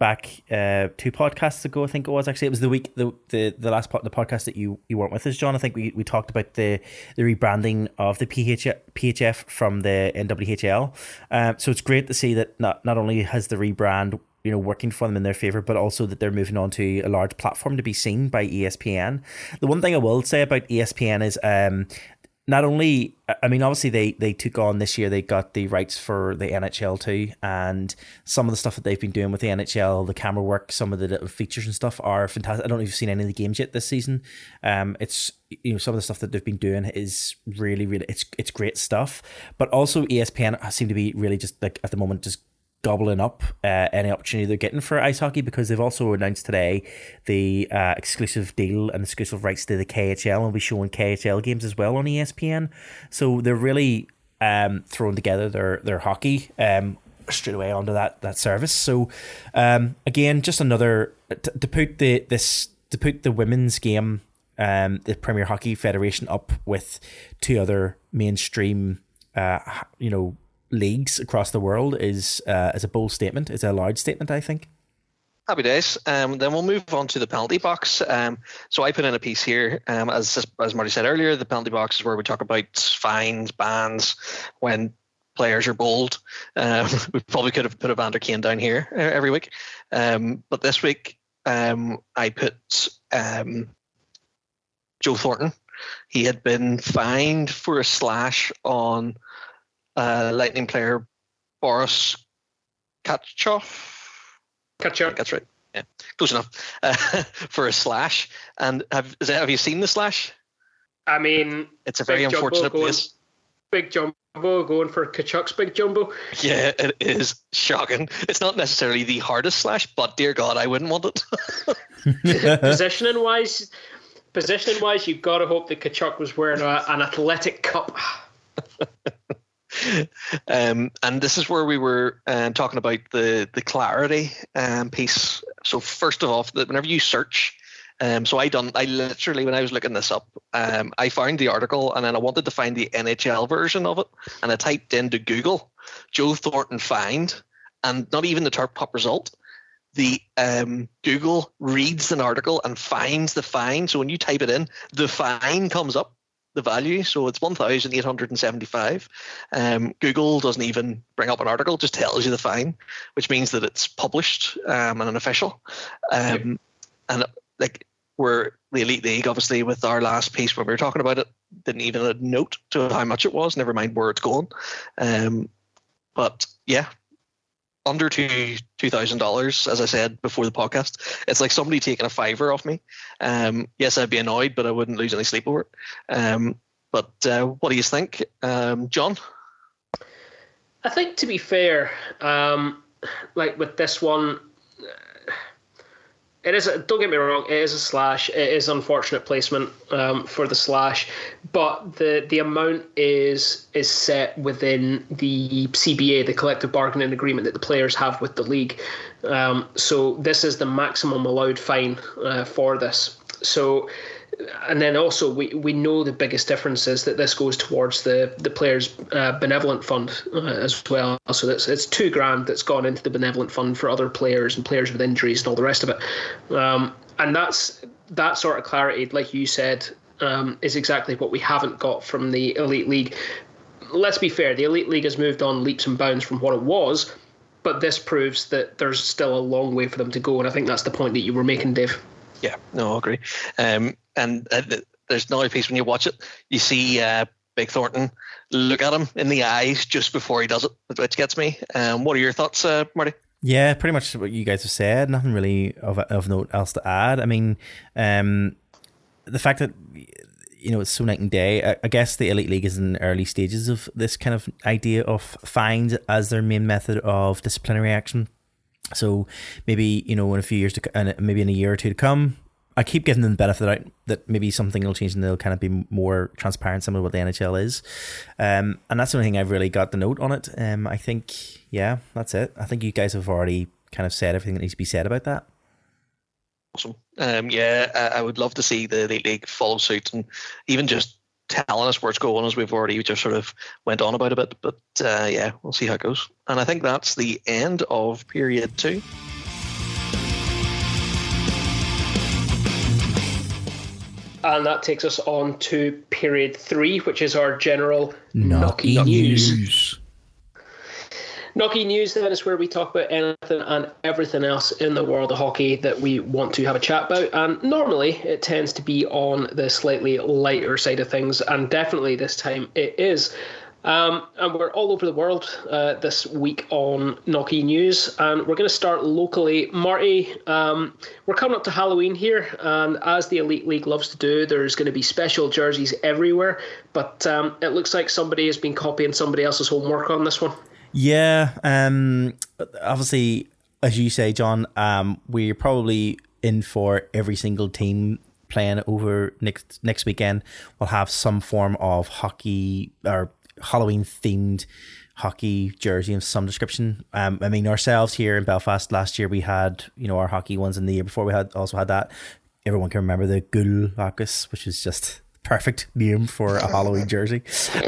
back uh, two podcasts ago. I think it was actually it was the week the the, the last part the podcast that you you weren't with us, John. I think we, we talked about the the rebranding of the PH, PHF from the NWHL. Um, so it's great to see that not not only has the rebrand you know working for them in their favor, but also that they're moving on to a large platform to be seen by ESPN. The one thing I will say about ESPN is um, not only I mean obviously they they took on this year they got the rights for the NHL too and some of the stuff that they've been doing with the NHL the camera work some of the little features and stuff are fantastic. I don't know if you've seen any of the games yet this season. Um it's you know some of the stuff that they've been doing is really really it's it's great stuff. But also ESPN seem to be really just like at the moment just gobbling up uh, any opportunity they're getting for ice hockey because they've also announced today the uh, exclusive deal and exclusive rights to the KHL and be showing KHL games as well on ESPN. So they're really um, throwing together their their hockey um, straight away onto that that service. So um, again, just another to, to put the this to put the women's game. Um, the Premier Hockey Federation up with two other mainstream, uh, you know, leagues across the world is uh, is a bold statement. It's a large statement, I think. Happy days. Um, then we'll move on to the penalty box. Um, so I put in a piece here. Um, as as Marty said earlier, the penalty box is where we talk about fines, bans, when players are bold. Um, we probably could have put Evander Kane down here every week, um, but this week um, I put Joe Thornton. He had been fined for a slash on uh, Lightning player Boris Katchov. Katchov. That's right. Yeah, close enough uh, for a slash. And have that, have you seen the slash? I mean, it's a very unfortunate going, place. Big jumbo going for Tkachuk's big jumbo. Yeah, it is shocking. It's not necessarily the hardest slash, but dear God, I wouldn't want it. positioning wise, positioning wise, you've got to hope that Tkachuk was wearing a, an athletic cup. um, and this is where we were um, talking about the the clarity um, piece. So first of all, that whenever you search, um, so I done I literally when I was looking this up, um, I found the article and then I wanted to find the NHL version of it, and I typed into Google Joe Thornton find, and not even the top result. The Google reads an article and finds the fine. So when you type it in, the fine comes up the value. So it's 1,875. Um, Google doesn't even bring up an article, just tells you the fine, which means that it's published um, and an official. Um, and like we're the Elite League, obviously, with our last piece when we were talking about it, didn't even a note to how much it was, never mind where it's going. Um, but yeah, under two two thousand dollars, as I said before the podcast. It's like somebody taking a fiver off me. Um, yes, I'd be annoyed, but I wouldn't lose any sleep over it. Um, but uh, what do you think, um, John? I think to be fair, um, like with this one, it is. Don't get me wrong. It is a slash. It is unfortunate placement um, for the slash, but the the amount is is set within the CBA, the collective bargaining agreement that the players have with the league. Um, so this is the maximum allowed fine uh, for this. So and then also we, we know the biggest difference is that this goes towards the the players uh, benevolent fund uh, as well. So that's it's two grand that's gone into the benevolent fund for other players and players with injuries and all the rest of it. Um, and that's that sort of clarity like you said um, is exactly what we haven't got from the elite league. Let's be fair the elite league has moved on leaps and bounds from what it was but this proves that there's still a long way for them to go. And i think that's the point that you were making dave yeah, no, I agree. Um, and uh, there's another piece when you watch it, you see uh, Big Thornton look at him in the eyes just before he does it, which gets me. Um, what are your thoughts, uh, Marty? Yeah, pretty much what you guys have said. Nothing really of of note else to add. I mean, um, the fact that you know it's so night and day. I, I, guess the elite league is in early stages of this kind of idea of fines as their main method of disciplinary action. So maybe you know in a few years to and maybe in a year or two to come, I keep giving them the benefit that, that maybe something will change and they'll kind of be more transparent, some of what the NHL is. Um, and that's the only thing I've really got the note on it. Um, I think, yeah, that's it. I think you guys have already kind of said everything that needs to be said about that. Awesome. Um, yeah, I, I would love to see the Elite League follow suit and even just telling us where it's going, as we've already just sort of went on about a bit. But uh, yeah, we'll see how it goes. And I think that's the end of period two. And that takes us on to period three, which is our general Knocky, knocky news. news. Knocky news then is where we talk about anything and everything else in the world of hockey that we want to have a chat about. And normally it tends to be on the slightly lighter side of things, and definitely this time it is. Um, and we're all over the world uh, this week on Knocky News, and we're going to start locally. Marty, um, we're coming up to Halloween here, and as the Elite League loves to do, there's going to be special jerseys everywhere. But um, it looks like somebody has been copying somebody else's homework on this one. Yeah, um, obviously, as you say, John, um, we're probably in for every single team playing over next next weekend. We'll have some form of hockey or Halloween themed hockey jersey of some description. Um, I mean, ourselves here in Belfast last year, we had you know our hockey ones, and the year before we had also had that. Everyone can remember the Gul Lacus, which is just perfect name for a Halloween jersey.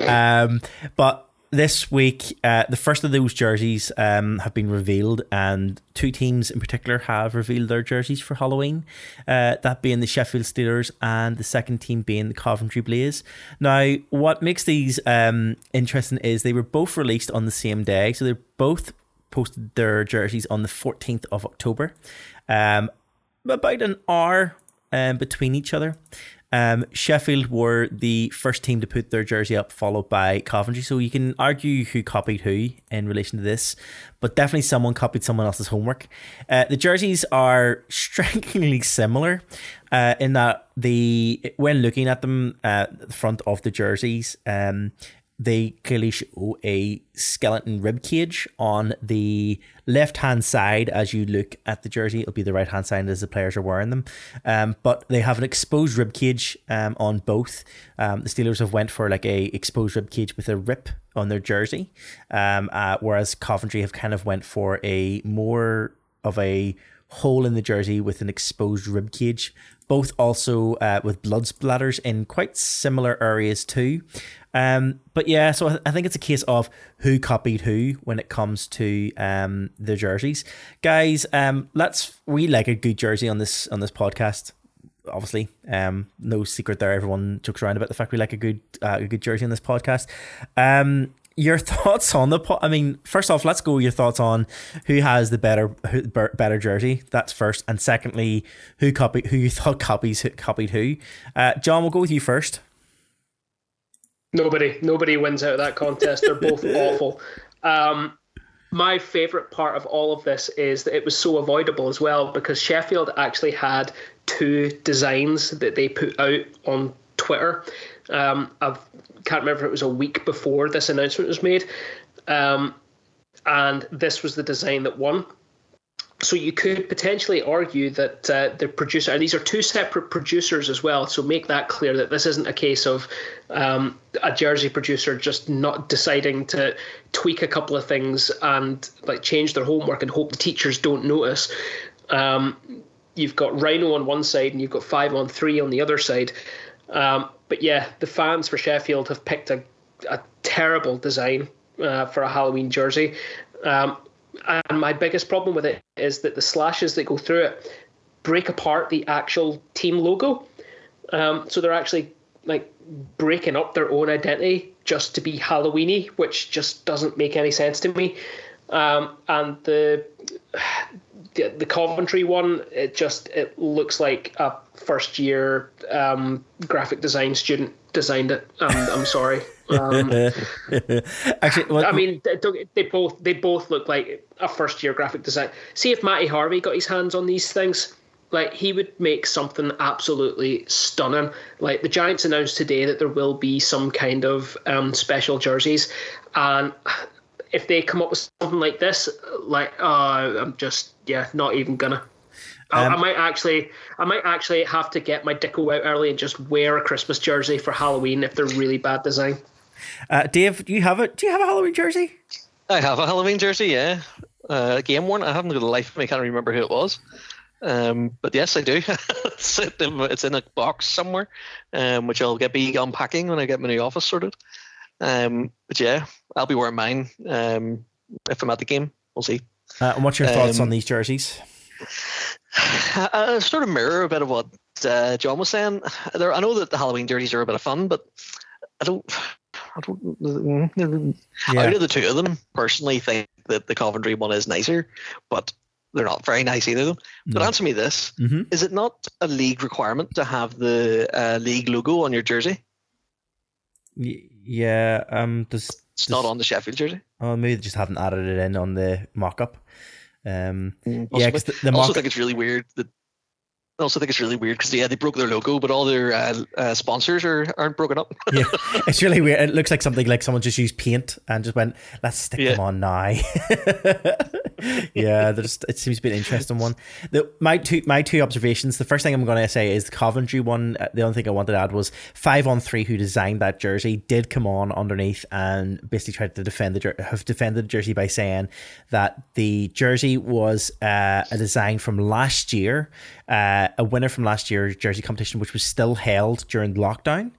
Um, but this week, uh, the first of those jerseys um, have been revealed, and two teams in particular have revealed their jerseys for Halloween. Uh, that being the Sheffield Steelers, and the second team being the Coventry Blaze. Now, what makes these um, interesting is they were both released on the same day, so they're both posted their jerseys on the 14th of October, um, about an hour um, between each other. Um, Sheffield were the first team to put their jersey up, followed by Coventry. So you can argue who copied who in relation to this, but definitely someone copied someone else's homework. Uh, the jerseys are strikingly similar uh, in that the when looking at them, uh, the front of the jerseys, um, they clearly show a skeleton rib cage on the left hand side as you look at the jersey. It'll be the right hand side as the players are wearing them. Um, but they have an exposed rib cage um, on both. Um, the Steelers have went for like a exposed rib cage with a rip on their jersey, um, uh, whereas Coventry have kind of went for a more of a hole in the jersey with an exposed rib cage. Both also uh, with blood splatters in quite similar areas too. Um, but yeah, so I- think it's a case of who copied who when it comes to um, the jerseys, guys. Um, let's we like a good jersey on this on this podcast. Obviously, um, no secret there. Everyone jokes around about the fact we like a good uh, a good jersey on this podcast. Um, your thoughts on the po- I mean, first off, let's go. Your thoughts on who has the better who, better jersey. That's first, and secondly, who copied who you thought copies copied who. Uh, John, we'll go with you first. Nobody, nobody wins out of that contest. They're both awful. Um, my favorite part of all of this is that it was so avoidable as well because Sheffield actually had two designs that they put out on Twitter. Um, I can't remember if it was a week before this announcement was made, um, and this was the design that won. So you could potentially argue that uh, the producer, and these are two separate producers as well. So make that clear that this isn't a case of um, a jersey producer just not deciding to tweak a couple of things and like change their homework and hope the teachers don't notice. Um, you've got Rhino on one side and you've got five on three on the other side. Um, but yeah, the fans for Sheffield have picked a, a terrible design uh, for a Halloween jersey. Um, and my biggest problem with it is that the slashes that go through it break apart the actual team logo. Um, so they're actually like breaking up their own identity just to be Halloweeny, which just doesn't make any sense to me. Um, and the, the the Coventry one, it just it looks like a first year um, graphic design student designed it. I'm sorry. Um, Actually, what, I mean, they, both they both look like a first year graphic design. See if Matty Harvey got his hands on these things, like he would make something absolutely stunning. Like the Giants announced today that there will be some kind of um, special jerseys, and if they come up with something like this, like uh, I'm just yeah, not even gonna. I, Um, I might actually, I might actually have to get my dicko out early and just wear a Christmas jersey for Halloween if they're really bad design. Uh, Dave, do you have it? Do you have a Halloween jersey? I have a Halloween jersey, yeah. Uh, game worn. I haven't got a life. I can't remember who it was. Um, but yes, I do. it's, in, a box somewhere, um, which I'll get be unpacking when I get my new office sorted. Um, but yeah, I'll be wearing mine um, if I'm at the game. We'll see. Uh, and what's your thoughts Um, on these jerseys? I sort of mirror a bit of what uh, John was saying. There, I know that the Halloween jerseys are a bit of fun, but I don't. I don't. Yeah. Out of the two of them, personally, think that the Coventry one is nicer, but they're not very nice either. of Them. No. But answer me this: mm-hmm. Is it not a league requirement to have the uh, league logo on your jersey? Yeah. Um. Does it's does, not on the Sheffield jersey? Oh, maybe they just haven't added it in on the mock-up. Um, mm, yeah, the, the I also think it's really weird that I also think it's really weird because yeah, they broke their logo, but all their uh, uh, sponsors are aren't broken up. yeah, it's really weird. It looks like something like someone just used paint and just went, "Let's stick yeah. them on now." yeah, just, it seems to be an interesting one. The, my two my two observations. The first thing I'm going to say is the Coventry one. Uh, the only thing I wanted to add was five on three who designed that jersey did come on underneath and basically tried to defend the have defended the jersey by saying that the jersey was uh, a design from last year uh, a winner from last year's jersey competition, which was still held during lockdown.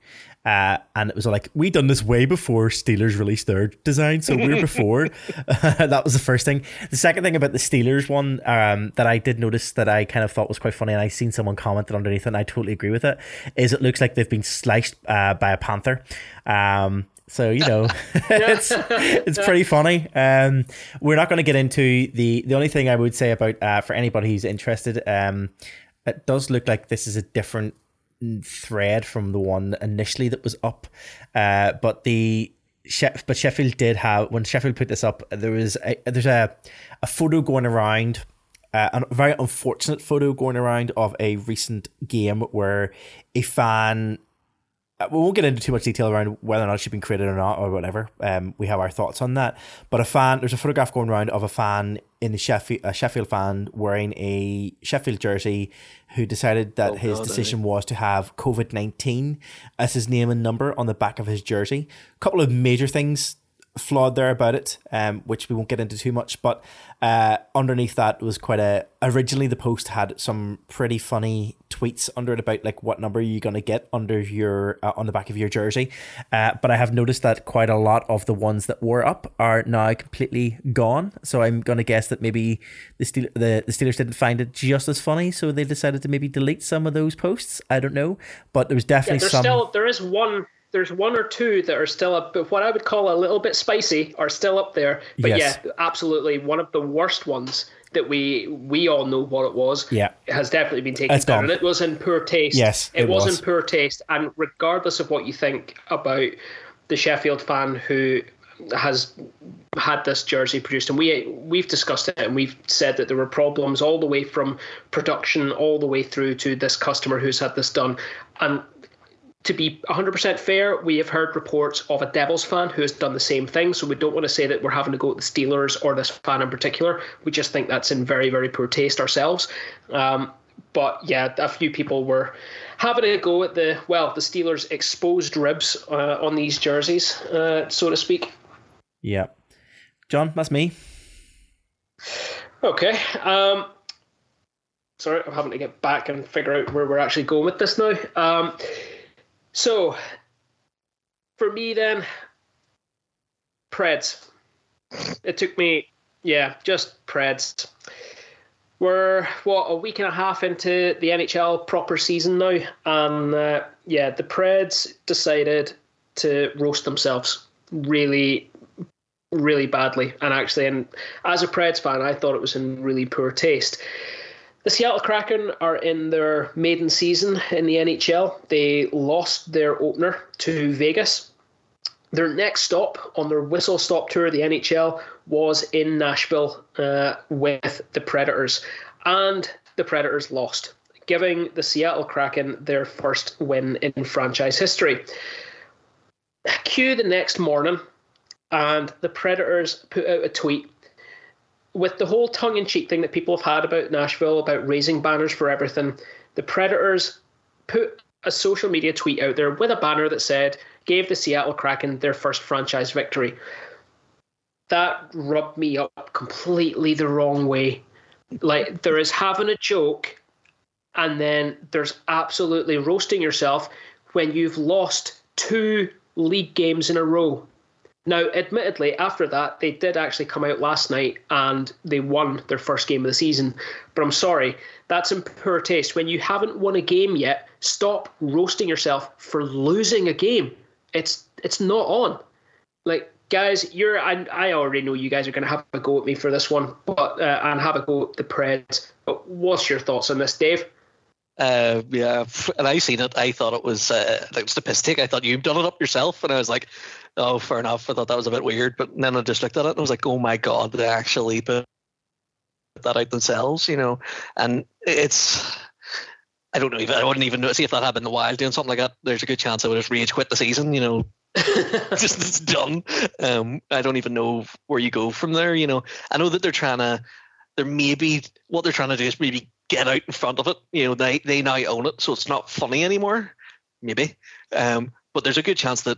Uh, and it was like we done this way before Steelers released their design, so we're before. that was the first thing. The second thing about the Steelers one um, that I did notice that I kind of thought was quite funny, and I seen someone commented underneath, it, and I totally agree with it. Is it looks like they've been sliced uh, by a panther. Um, so you know, it's it's pretty funny. Um, we're not going to get into the the only thing I would say about uh, for anybody who's interested. Um, it does look like this is a different thread from the one initially that was up, uh, but the but Sheffield did have when Sheffield put this up. There was a, there's a a photo going around. Uh, a very unfortunate photo going around of a recent game where a fan we won't get into too much detail around whether or not she's been created or not or whatever. Um, we have our thoughts on that. But a fan, there's a photograph going around of a fan in the Sheffield, a Sheffield fan wearing a Sheffield jersey, who decided that oh, his God, decision was to have COVID nineteen as his name and number on the back of his jersey. A couple of major things flawed there about it, um, which we won't get into too much. But uh, underneath that was quite a. Originally, the post had some pretty funny tweets under it about like what number you're going to get under your uh, on the back of your jersey. Uh, but I have noticed that quite a lot of the ones that were up are now completely gone. So I'm going to guess that maybe the Steel, the, the Steelers didn't find it just as funny, so they decided to maybe delete some of those posts. I don't know, but there was definitely yeah, some. Still, there is one there's one or two that are still up, but what I would call a little bit spicy are still up there. But yes. yeah, absolutely, one of the worst ones that we we all know what it was. Yeah, has definitely been taken it's down, gone. and it was in poor taste. Yes, it, it was. was in poor taste, and regardless of what you think about the Sheffield fan who has had this jersey produced and we we've discussed it and we've said that there were problems all the way from production all the way through to this customer who's had this done and to be 100% fair, we have heard reports of a Devils fan who has done the same thing. So we don't want to say that we're having to go at the Steelers or this fan in particular. We just think that's in very, very poor taste ourselves. Um, but yeah, a few people were having a go at the, well, the Steelers' exposed ribs uh, on these jerseys, uh, so to speak. Yeah. John, that's me. Okay. Um, sorry, I'm having to get back and figure out where we're actually going with this now. Um, so, for me then, Preds. It took me, yeah, just Preds. We're what a week and a half into the NHL proper season now, and uh, yeah, the Preds decided to roast themselves really, really badly. And actually, and as a Preds fan, I thought it was in really poor taste. The Seattle Kraken are in their maiden season in the NHL. They lost their opener to Vegas. Their next stop on their whistle stop tour of the NHL was in Nashville uh, with the Predators, and the Predators lost, giving the Seattle Kraken their first win in franchise history. Cue the next morning, and the Predators put out a tweet with the whole tongue in cheek thing that people have had about Nashville, about raising banners for everything, the Predators put a social media tweet out there with a banner that said, gave the Seattle Kraken their first franchise victory. That rubbed me up completely the wrong way. Like, there is having a joke, and then there's absolutely roasting yourself when you've lost two league games in a row Now, admittedly, after that, they did actually come out last night and they won their first game of the season. But I'm sorry, that's in poor taste. When you haven't won a game yet, stop roasting yourself for losing a game. It's it's not on. Like guys, you're I, I already know you guys are going to have a go at me for this one, but uh, and have a go at the Preds. But what's your thoughts on this, Dave? Uh, yeah, and I seen it. I thought it was uh, like statistic. I thought you've done it up yourself, and I was like, oh, fair enough. I thought that was a bit weird, but then I just looked at it and I was like, oh my god, they actually put that out themselves, you know. And it's, I don't know even I wouldn't even know. See if that happened in the wild doing something like that. There's a good chance I would have rage quit the season, you know. just it's done. Um, I don't even know where you go from there. You know, I know that they're trying to. They're maybe what they're trying to do is maybe get out in front of it. You know, they they now own it, so it's not funny anymore. Maybe, um, but there's a good chance that,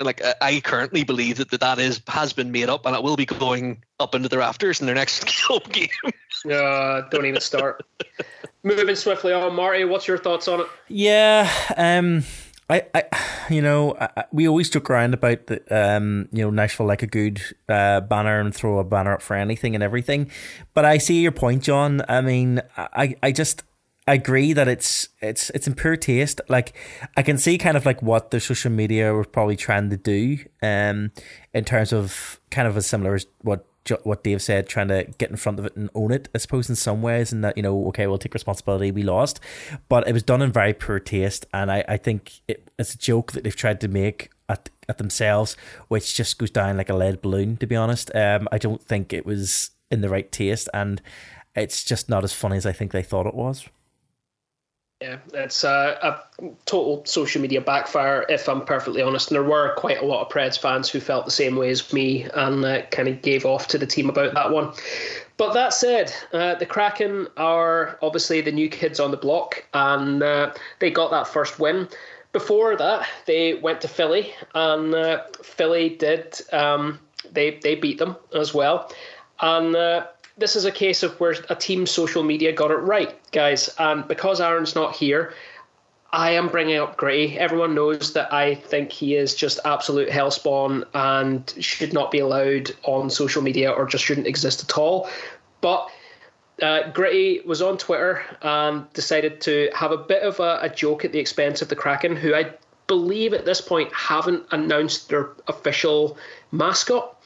like, I currently believe that that is has been made up, and it will be going up into the rafters in their next home game. Uh, don't even start. Moving swiftly on, Marty, what's your thoughts on it? Yeah, um, I, I, you know, I, we always joke around about the, um, you know, Nashville like a good uh, banner and throw a banner up for anything and everything. But I see your point, John. I mean, I, I just I agree that it's it's it's in poor taste. Like I can see kind of like what the social media were probably trying to do, um, in terms of kind of as similar as what what Dave said, trying to get in front of it and own it, I suppose, in some ways, and that, you know, okay, we'll take responsibility, we lost. But it was done in very poor taste, and I, I think it, it's a joke that they've tried to make at, at themselves, which just goes down like a lead balloon, to be honest. Um, I don't think it was in the right taste, and it's just not as funny as I think they thought it was. Yeah, it's a, a, total social media backfire, if I'm perfectly honest. And there were quite a lot of Preds fans who felt the same way as me and uh, kind of gave off to the team about that one. But that said, uh, the Kraken are obviously the new kids on the block, and uh, they got that first win. Before that, they went to Philly, and uh, Philly did um, they they beat them as well, and uh, this is a case of where a team social media got it right, guys. And because Aaron's not here, I am bringing up Gritty. Everyone knows that I think he is just absolute hellspawn and should not be allowed on social media or just shouldn't exist at all. But uh, Gritty was on Twitter and decided to have a bit of a, a joke at the expense of the Kraken, who I believe at this point haven't announced their official mascot.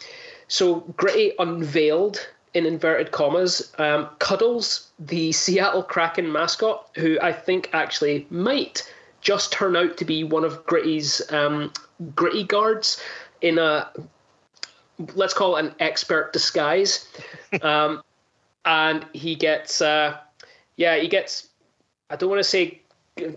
So Gritty unveiled in inverted commas, um, Cuddles, the Seattle Kraken mascot, who I think actually might just turn out to be one of Gritty's um, Gritty guards in a let's call it an expert disguise. Um, and he gets, uh, yeah, he gets. I don't want to say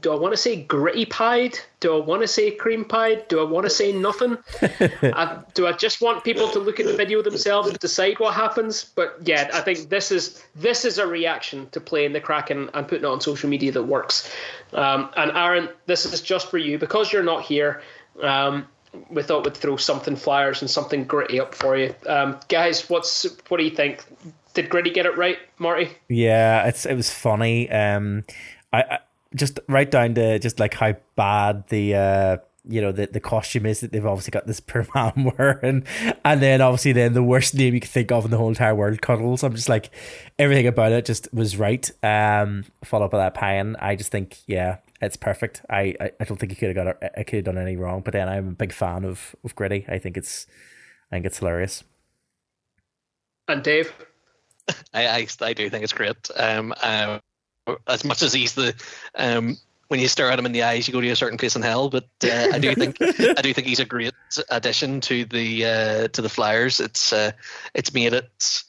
do I want to say gritty pied? Do I want to say cream pied? Do I want to say nothing? I, do I just want people to look at the video themselves and decide what happens? But yeah, I think this is this is a reaction to playing the Kraken and putting it on social media that works. Um, and Aaron, this is just for you because you're not here. Um, we thought we'd throw something flyers and something gritty up for you, um, guys. What's what do you think? Did Gritty get it right, Marty? Yeah, it's it was funny. Um, I, I just right down to just like how bad the uh you know the, the costume is that they've obviously got this poor man wearing and then obviously then the worst name you could think of in the whole entire world cuddles. I'm just like everything about it just was right. Um follow up with that pan i just think yeah it's perfect. I i, I don't think he could have got it i could have done any wrong but then i'm a big fan of of gritty. I think it's i think it's hilarious. And dave? I, I, I do think it's great. Um, um, as much as he's the um, when you stare at him in the eyes, you go to a certain place in hell. But uh, I do think I do think he's a great addition to the uh, to the Flyers. It's uh, it's made it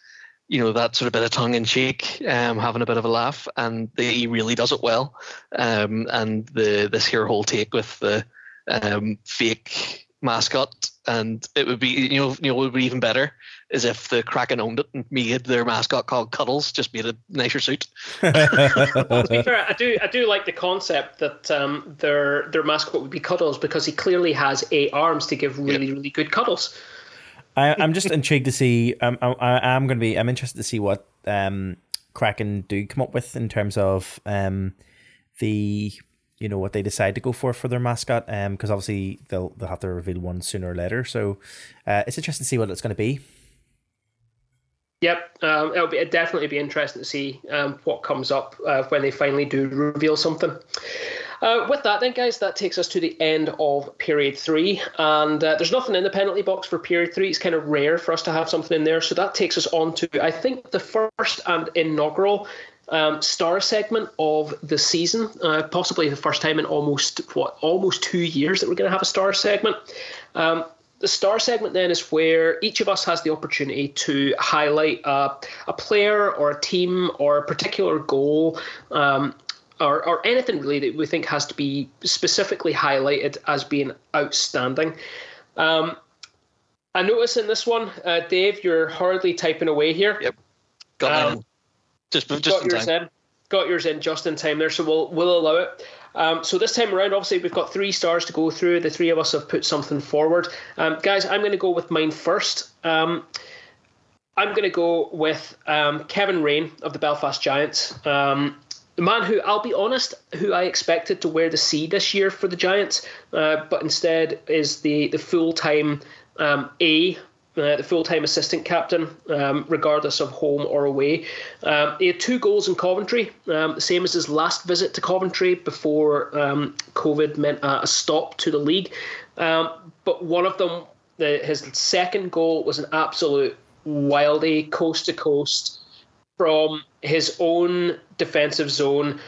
you know that sort of bit of tongue in cheek, um, having a bit of a laugh, and he really does it well. Um, and the this here whole take with the um, fake mascot, and it would be you know you know it would be even better is if the Kraken owned it and made their mascot called Cuddles, just made a nicer suit. well, to be fair, I do I do like the concept that um, their their mascot would be Cuddles because he clearly has eight arms to give really yep. really good cuddles. I, am just intrigued to see. Um, I, am going to be. I'm interested to see what um, Kraken do come up with in terms of um, the you know what they decide to go for for their mascot. Um, because obviously they'll they'll have to reveal one sooner or later. So, uh, it's interesting to see what it's going to be. Yep, um, it'll be it'll definitely be interesting to see um, what comes up uh, when they finally do reveal something. Uh, with that, then, guys, that takes us to the end of period three. And uh, there's nothing in the penalty box for period three. It's kind of rare for us to have something in there. So that takes us on to, I think, the first and inaugural um, star segment of the season. Uh, possibly the first time in almost, what, almost two years that we're going to have a star segment. Um, the star segment then is where each of us has the opportunity to highlight a, a player or a team or a particular goal um, or, or anything really that we think has to be specifically highlighted as being outstanding. Um, I notice in this one, uh, Dave, you're hurriedly typing away here. Yep. Got um, just just got yours in. Got yours in just in time there, so we'll we'll allow it. Um, so this time around, obviously, we've got three stars to go through. The three of us have put something forward. Um, guys, I'm going to go with mine first. Um, I'm going to go with um, Kevin Raine of the Belfast Giants. Um, the man who, I'll be honest, who I expected to wear the C this year for the Giants, uh, but instead is the the full time um, A. Uh, the full-time assistant captain, um, regardless of home or away. Um, he had two goals in Coventry, um, the same as his last visit to Coventry before um, COVID meant a stop to the league. Um, but one of them, the, his second goal, was an absolute wildy, coast to coast from his own defensive zone.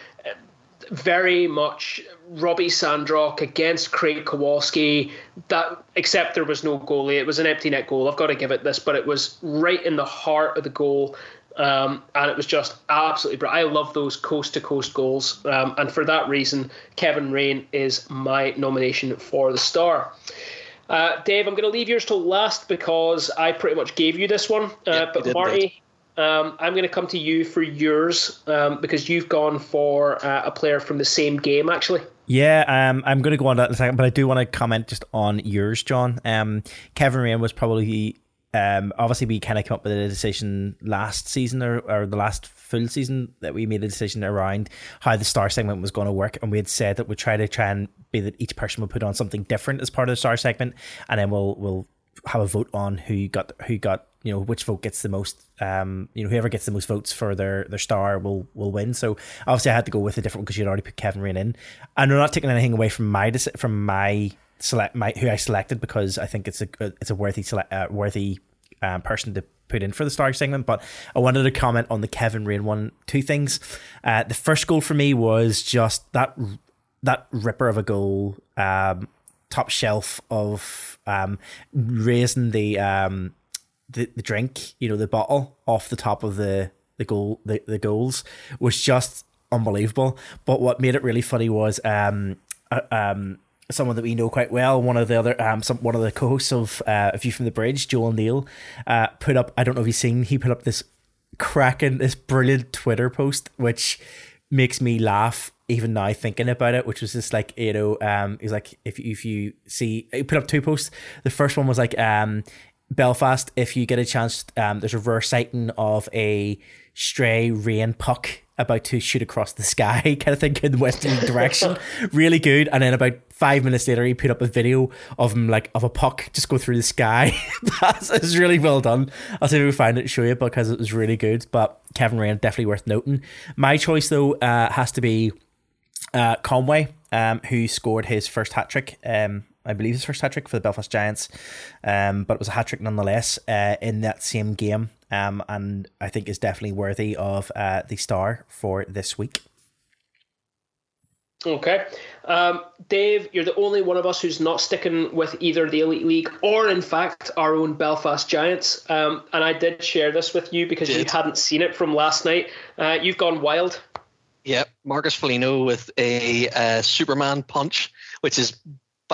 Very much Robbie Sandrock against Craig Kowalski. That except there was no goalie. It was an empty net goal. I've got to give it this, but it was right in the heart of the goal. Um, and it was just absolutely brilliant. I love those coast to coast goals, um, and for that reason, Kevin Raine is my nomination for the star. Uh, Dave, I'm going to leave yours till last because I pretty much gave you this one. Uh, but Marty, um, I'm going to come to you for yours um, because you've gone for uh, a player from the same game, actually. Yeah, um, I'm going to go on that in a second, but I do want to comment just on yours, John. Um, Kevin Raine was probably, um, obviously, we kind of came up with a decision last season or, or the last full season that we made a decision around how the star segment was going to work, and we had said that we'd try to try and be that each person would put on something different as part of the star segment, and then we'll we'll have a vote on who got who got you know which vote gets the most um you know whoever gets the most votes for their their star will will win. So obviously i had to go with a different one because you'd already put kevin raine in. And i'm not taking anything away from my from my select my who i selected because i think it's a it's a worthy select uh, worthy um, person to put in for the star segment but i wanted to comment on the kevin raine one two things. Uh the first goal for me was just that that ripper of a goal um top shelf of um raising the um the, the drink, you know, the bottle off the top of the the goal the, the goals was just unbelievable. But what made it really funny was um uh, um someone that we know quite well, one of the other um some one of the co-hosts of uh, A View from the Bridge, Joel Neal, uh put up I don't know if you've seen he put up this cracking this brilliant Twitter post which makes me laugh even now thinking about it, which was just like you know, um, he's like if if you see, he put up two posts. The first one was like, um, Belfast, if you get a chance, um, there's a rare sighting of a stray rain puck about to shoot across the sky, kind of thing in the westerly direction. really good. And then about five minutes later, he put up a video of him like of a puck just go through the sky. That's really well done. I'll see if we find it and show you because it was really good. But Kevin Raine definitely worth noting. My choice though uh, has to be uh, Conway, um, who scored his first hat trick um, I believe his first hat trick for the Belfast Giants, um, but it was a hat trick nonetheless uh, in that same game, um, and I think is definitely worthy of uh, the star for this week. Okay. Um, Dave, you're the only one of us who's not sticking with either the Elite League or, in fact, our own Belfast Giants. Um, and I did share this with you because did. you hadn't seen it from last night. Uh, you've gone wild. Yep. Marcus Foligno with a uh, Superman punch, which is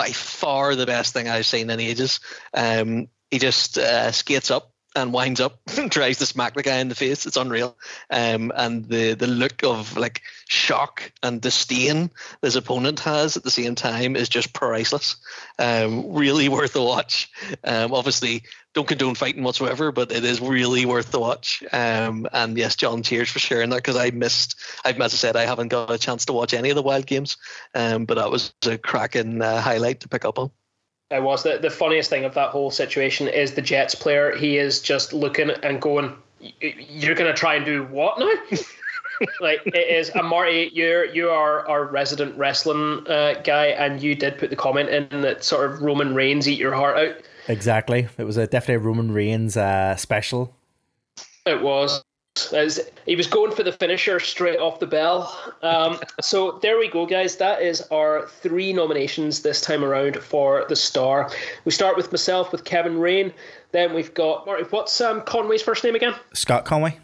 by far the best thing I've seen in ages. Um, he just uh, skates up and winds up and tries to smack the guy in the face. It's unreal. Um, and the the look of like shock and disdain his opponent has at the same time is just priceless. Um, really worth a watch. Um, obviously, don't condone fighting whatsoever, but it is really worth the watch. Um, and yes, John, cheers for sharing that because I missed. I've as I said, I haven't got a chance to watch any of the wild games, um, but that was a cracking uh, highlight to pick up on. I was. The, the funniest thing of that whole situation is the Jets player. He is just looking and going, "You're going to try and do what now?" like it is. And Marty, you're you are our resident wrestling uh, guy, and you did put the comment in that sort of Roman Reigns eat your heart out. Exactly. It was a definitely a Roman Reigns uh, special. It was. As he was going for the finisher straight off the bell. Um, so there we go, guys. That is our three nominations this time around for the star. We start with myself with Kevin Raine. Then we've got Marty. What's um, Conway's first name again? Scott Conway.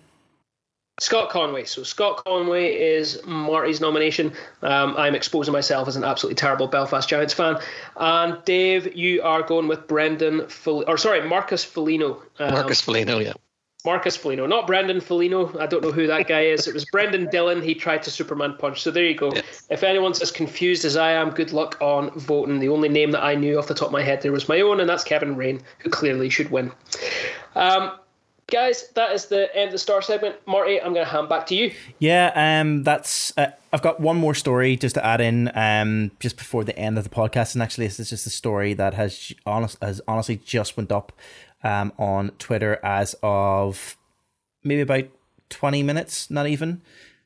Scott Conway. So Scott Conway is Marty's nomination. Um, I'm exposing myself as an absolutely terrible Belfast Giants fan. And Dave, you are going with Brendan, Fel- or sorry, Marcus Foligno. Um, Marcus Foligno, yeah. Marcus Foligno, not Brandon Foligno. I don't know who that guy is. It was Brendan Dillon. He tried to Superman punch. So there you go. Yeah. If anyone's as confused as I am, good luck on voting. The only name that I knew off the top of my head there was my own, and that's Kevin Raine, who clearly should win. Um, guys, that is the end of the star segment. Marty, I'm going to hand back to you. Yeah, um, that's. Uh, I've got one more story just to add in, um, just before the end of the podcast, and actually, this is just a story that has honest has honestly just went up um, on Twitter as of maybe about 20 minutes, not even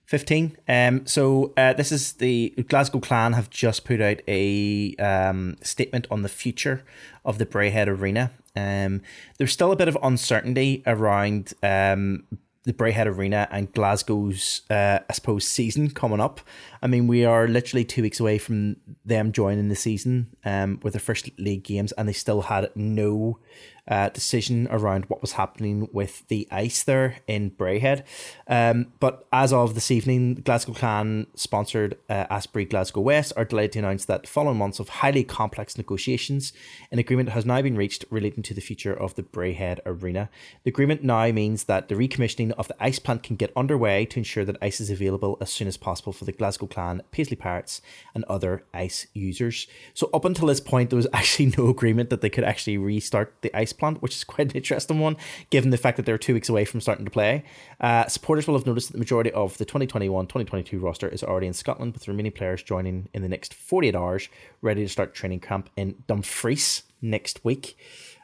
15. Um, so uh, this is the Glasgow Clan have just put out a um, statement on the future of the Braehead Arena. Um, there's still a bit of uncertainty around um, the Braehead Arena and Glasgow's, uh, I suppose, season coming up. I mean, we are literally two weeks away from them joining the season um, with their first league games, and they still had no uh, decision around what was happening with the ice there in Braehead. Um, but as of this evening, Glasgow Clan sponsored uh, Asprey Glasgow West are delighted to announce that following months of highly complex negotiations, an agreement has now been reached relating to the future of the Braehead Arena. The agreement now means that the recommissioning of the ice plant can get underway to ensure that ice is available as soon as possible for the Glasgow Clan, Paisley Pirates, and other ice users. So up until this point, there was actually no agreement that they could actually restart the ice plant, which is quite an interesting one, given the fact that they're two weeks away from starting to play. Uh, supporters will have noticed that the majority of the 2021 2022 roster is already in Scotland, with the remaining players joining in the next 48 hours, ready to start training camp in Dumfries next week.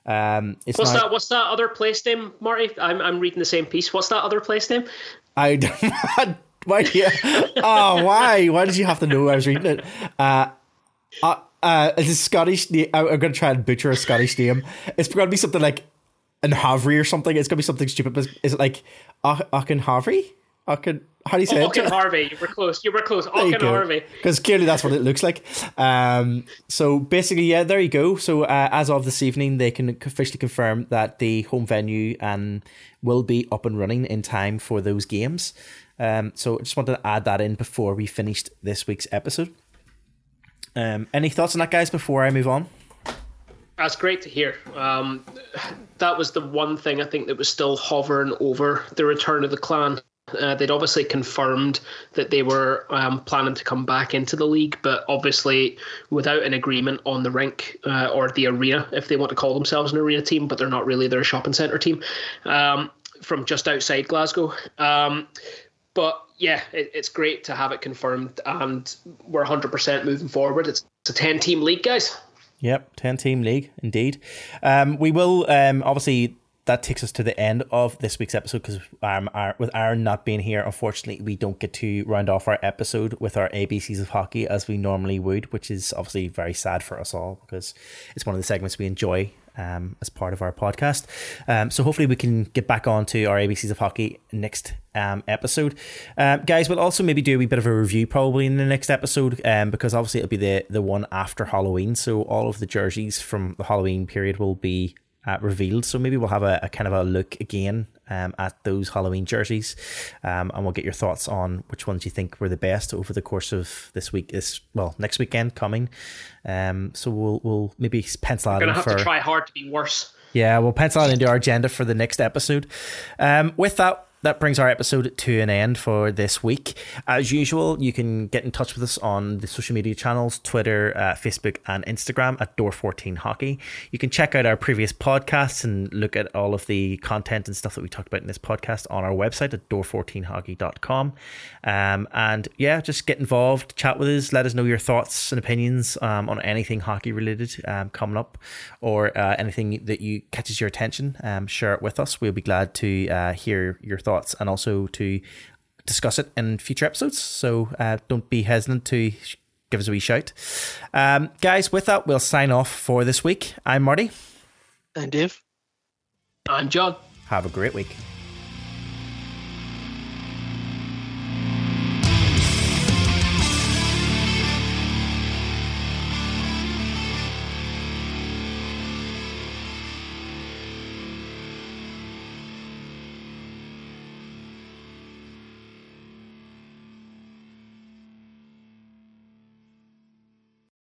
Um, what's now, that? What's that other place name, Marty? I'm, I'm reading the same piece. What's that other place name? I don't. Why? Yeah. oh, why? Why did you have to know I was reading it? Uh, uh, uh, it's a Scottish. I'm going to try and butcher a Scottish name. It's going to be something like an Havry or something. It's going to be something stupid. But is it like Aachen Havry? Aachen, how do you say oh, it? Aachen Harvey. You were close. You were close. Aachen Harvey. Because clearly that's what it looks like. Um, so basically, yeah, there you go. So uh, as of this evening, they can officially confirm that the home venue um, will be up and running in time for those games. Um, so I just wanted to add that in before we finished this week's episode. Um, any thoughts on that, guys, before I move on? That's great to hear. Um, that was the one thing I think that was still hovering over the return of the clan. Uh, they'd obviously confirmed that they were um, planning to come back into the league, but obviously without an agreement on the rink uh, or the arena, if they want to call themselves an arena team, but they're not really, they're a shopping centre team um, from just outside Glasgow. Um, but yeah, it, it's great to have it confirmed, and we're 100% moving forward. It's, it's a 10 team league, guys. Yep, 10 team league, indeed. Um, we will, um, obviously, that takes us to the end of this week's episode because um, with Aaron not being here, unfortunately, we don't get to round off our episode with our ABCs of hockey as we normally would, which is obviously very sad for us all because it's one of the segments we enjoy um, as part of our podcast. Um, so hopefully we can get back on to our ABCs of hockey next um, episode. Um, guys, we'll also maybe do a wee bit of a review probably in the next episode um, because obviously it'll be the, the one after Halloween. So all of the jerseys from the Halloween period will be uh, revealed. So maybe we'll have a, a, kind of a look again um, at those Halloween jerseys, um, and we'll get your thoughts on which ones you think were the best over the course of this week. Is well next weekend coming, um, so we'll we'll maybe pencil out. We're gonna have for, to try hard to be worse. Yeah, we'll pencil it into our agenda for the next episode. Um, with that, that brings our episode to an end for this week. As usual, you can get in touch with us on the social media channels Twitter, uh, Facebook, and Instagram at Door14 Hockey. You can check out our previous podcasts and look at all of the content and stuff that we talked about in this podcast on our website at door14hockey.com. Um, and yeah, just get involved, chat with us, let us know your thoughts and opinions um, on anything hockey related um, coming up or uh, anything that you catches your attention. Um, share it with us. We'll be glad to uh, hear your thoughts and also to discuss it in future episodes. So uh, don't be hesitant to give us a wee shout. Um, guys, with that, we'll sign off for this week. I'm Marty. And Dave. I'm John. Have a great week.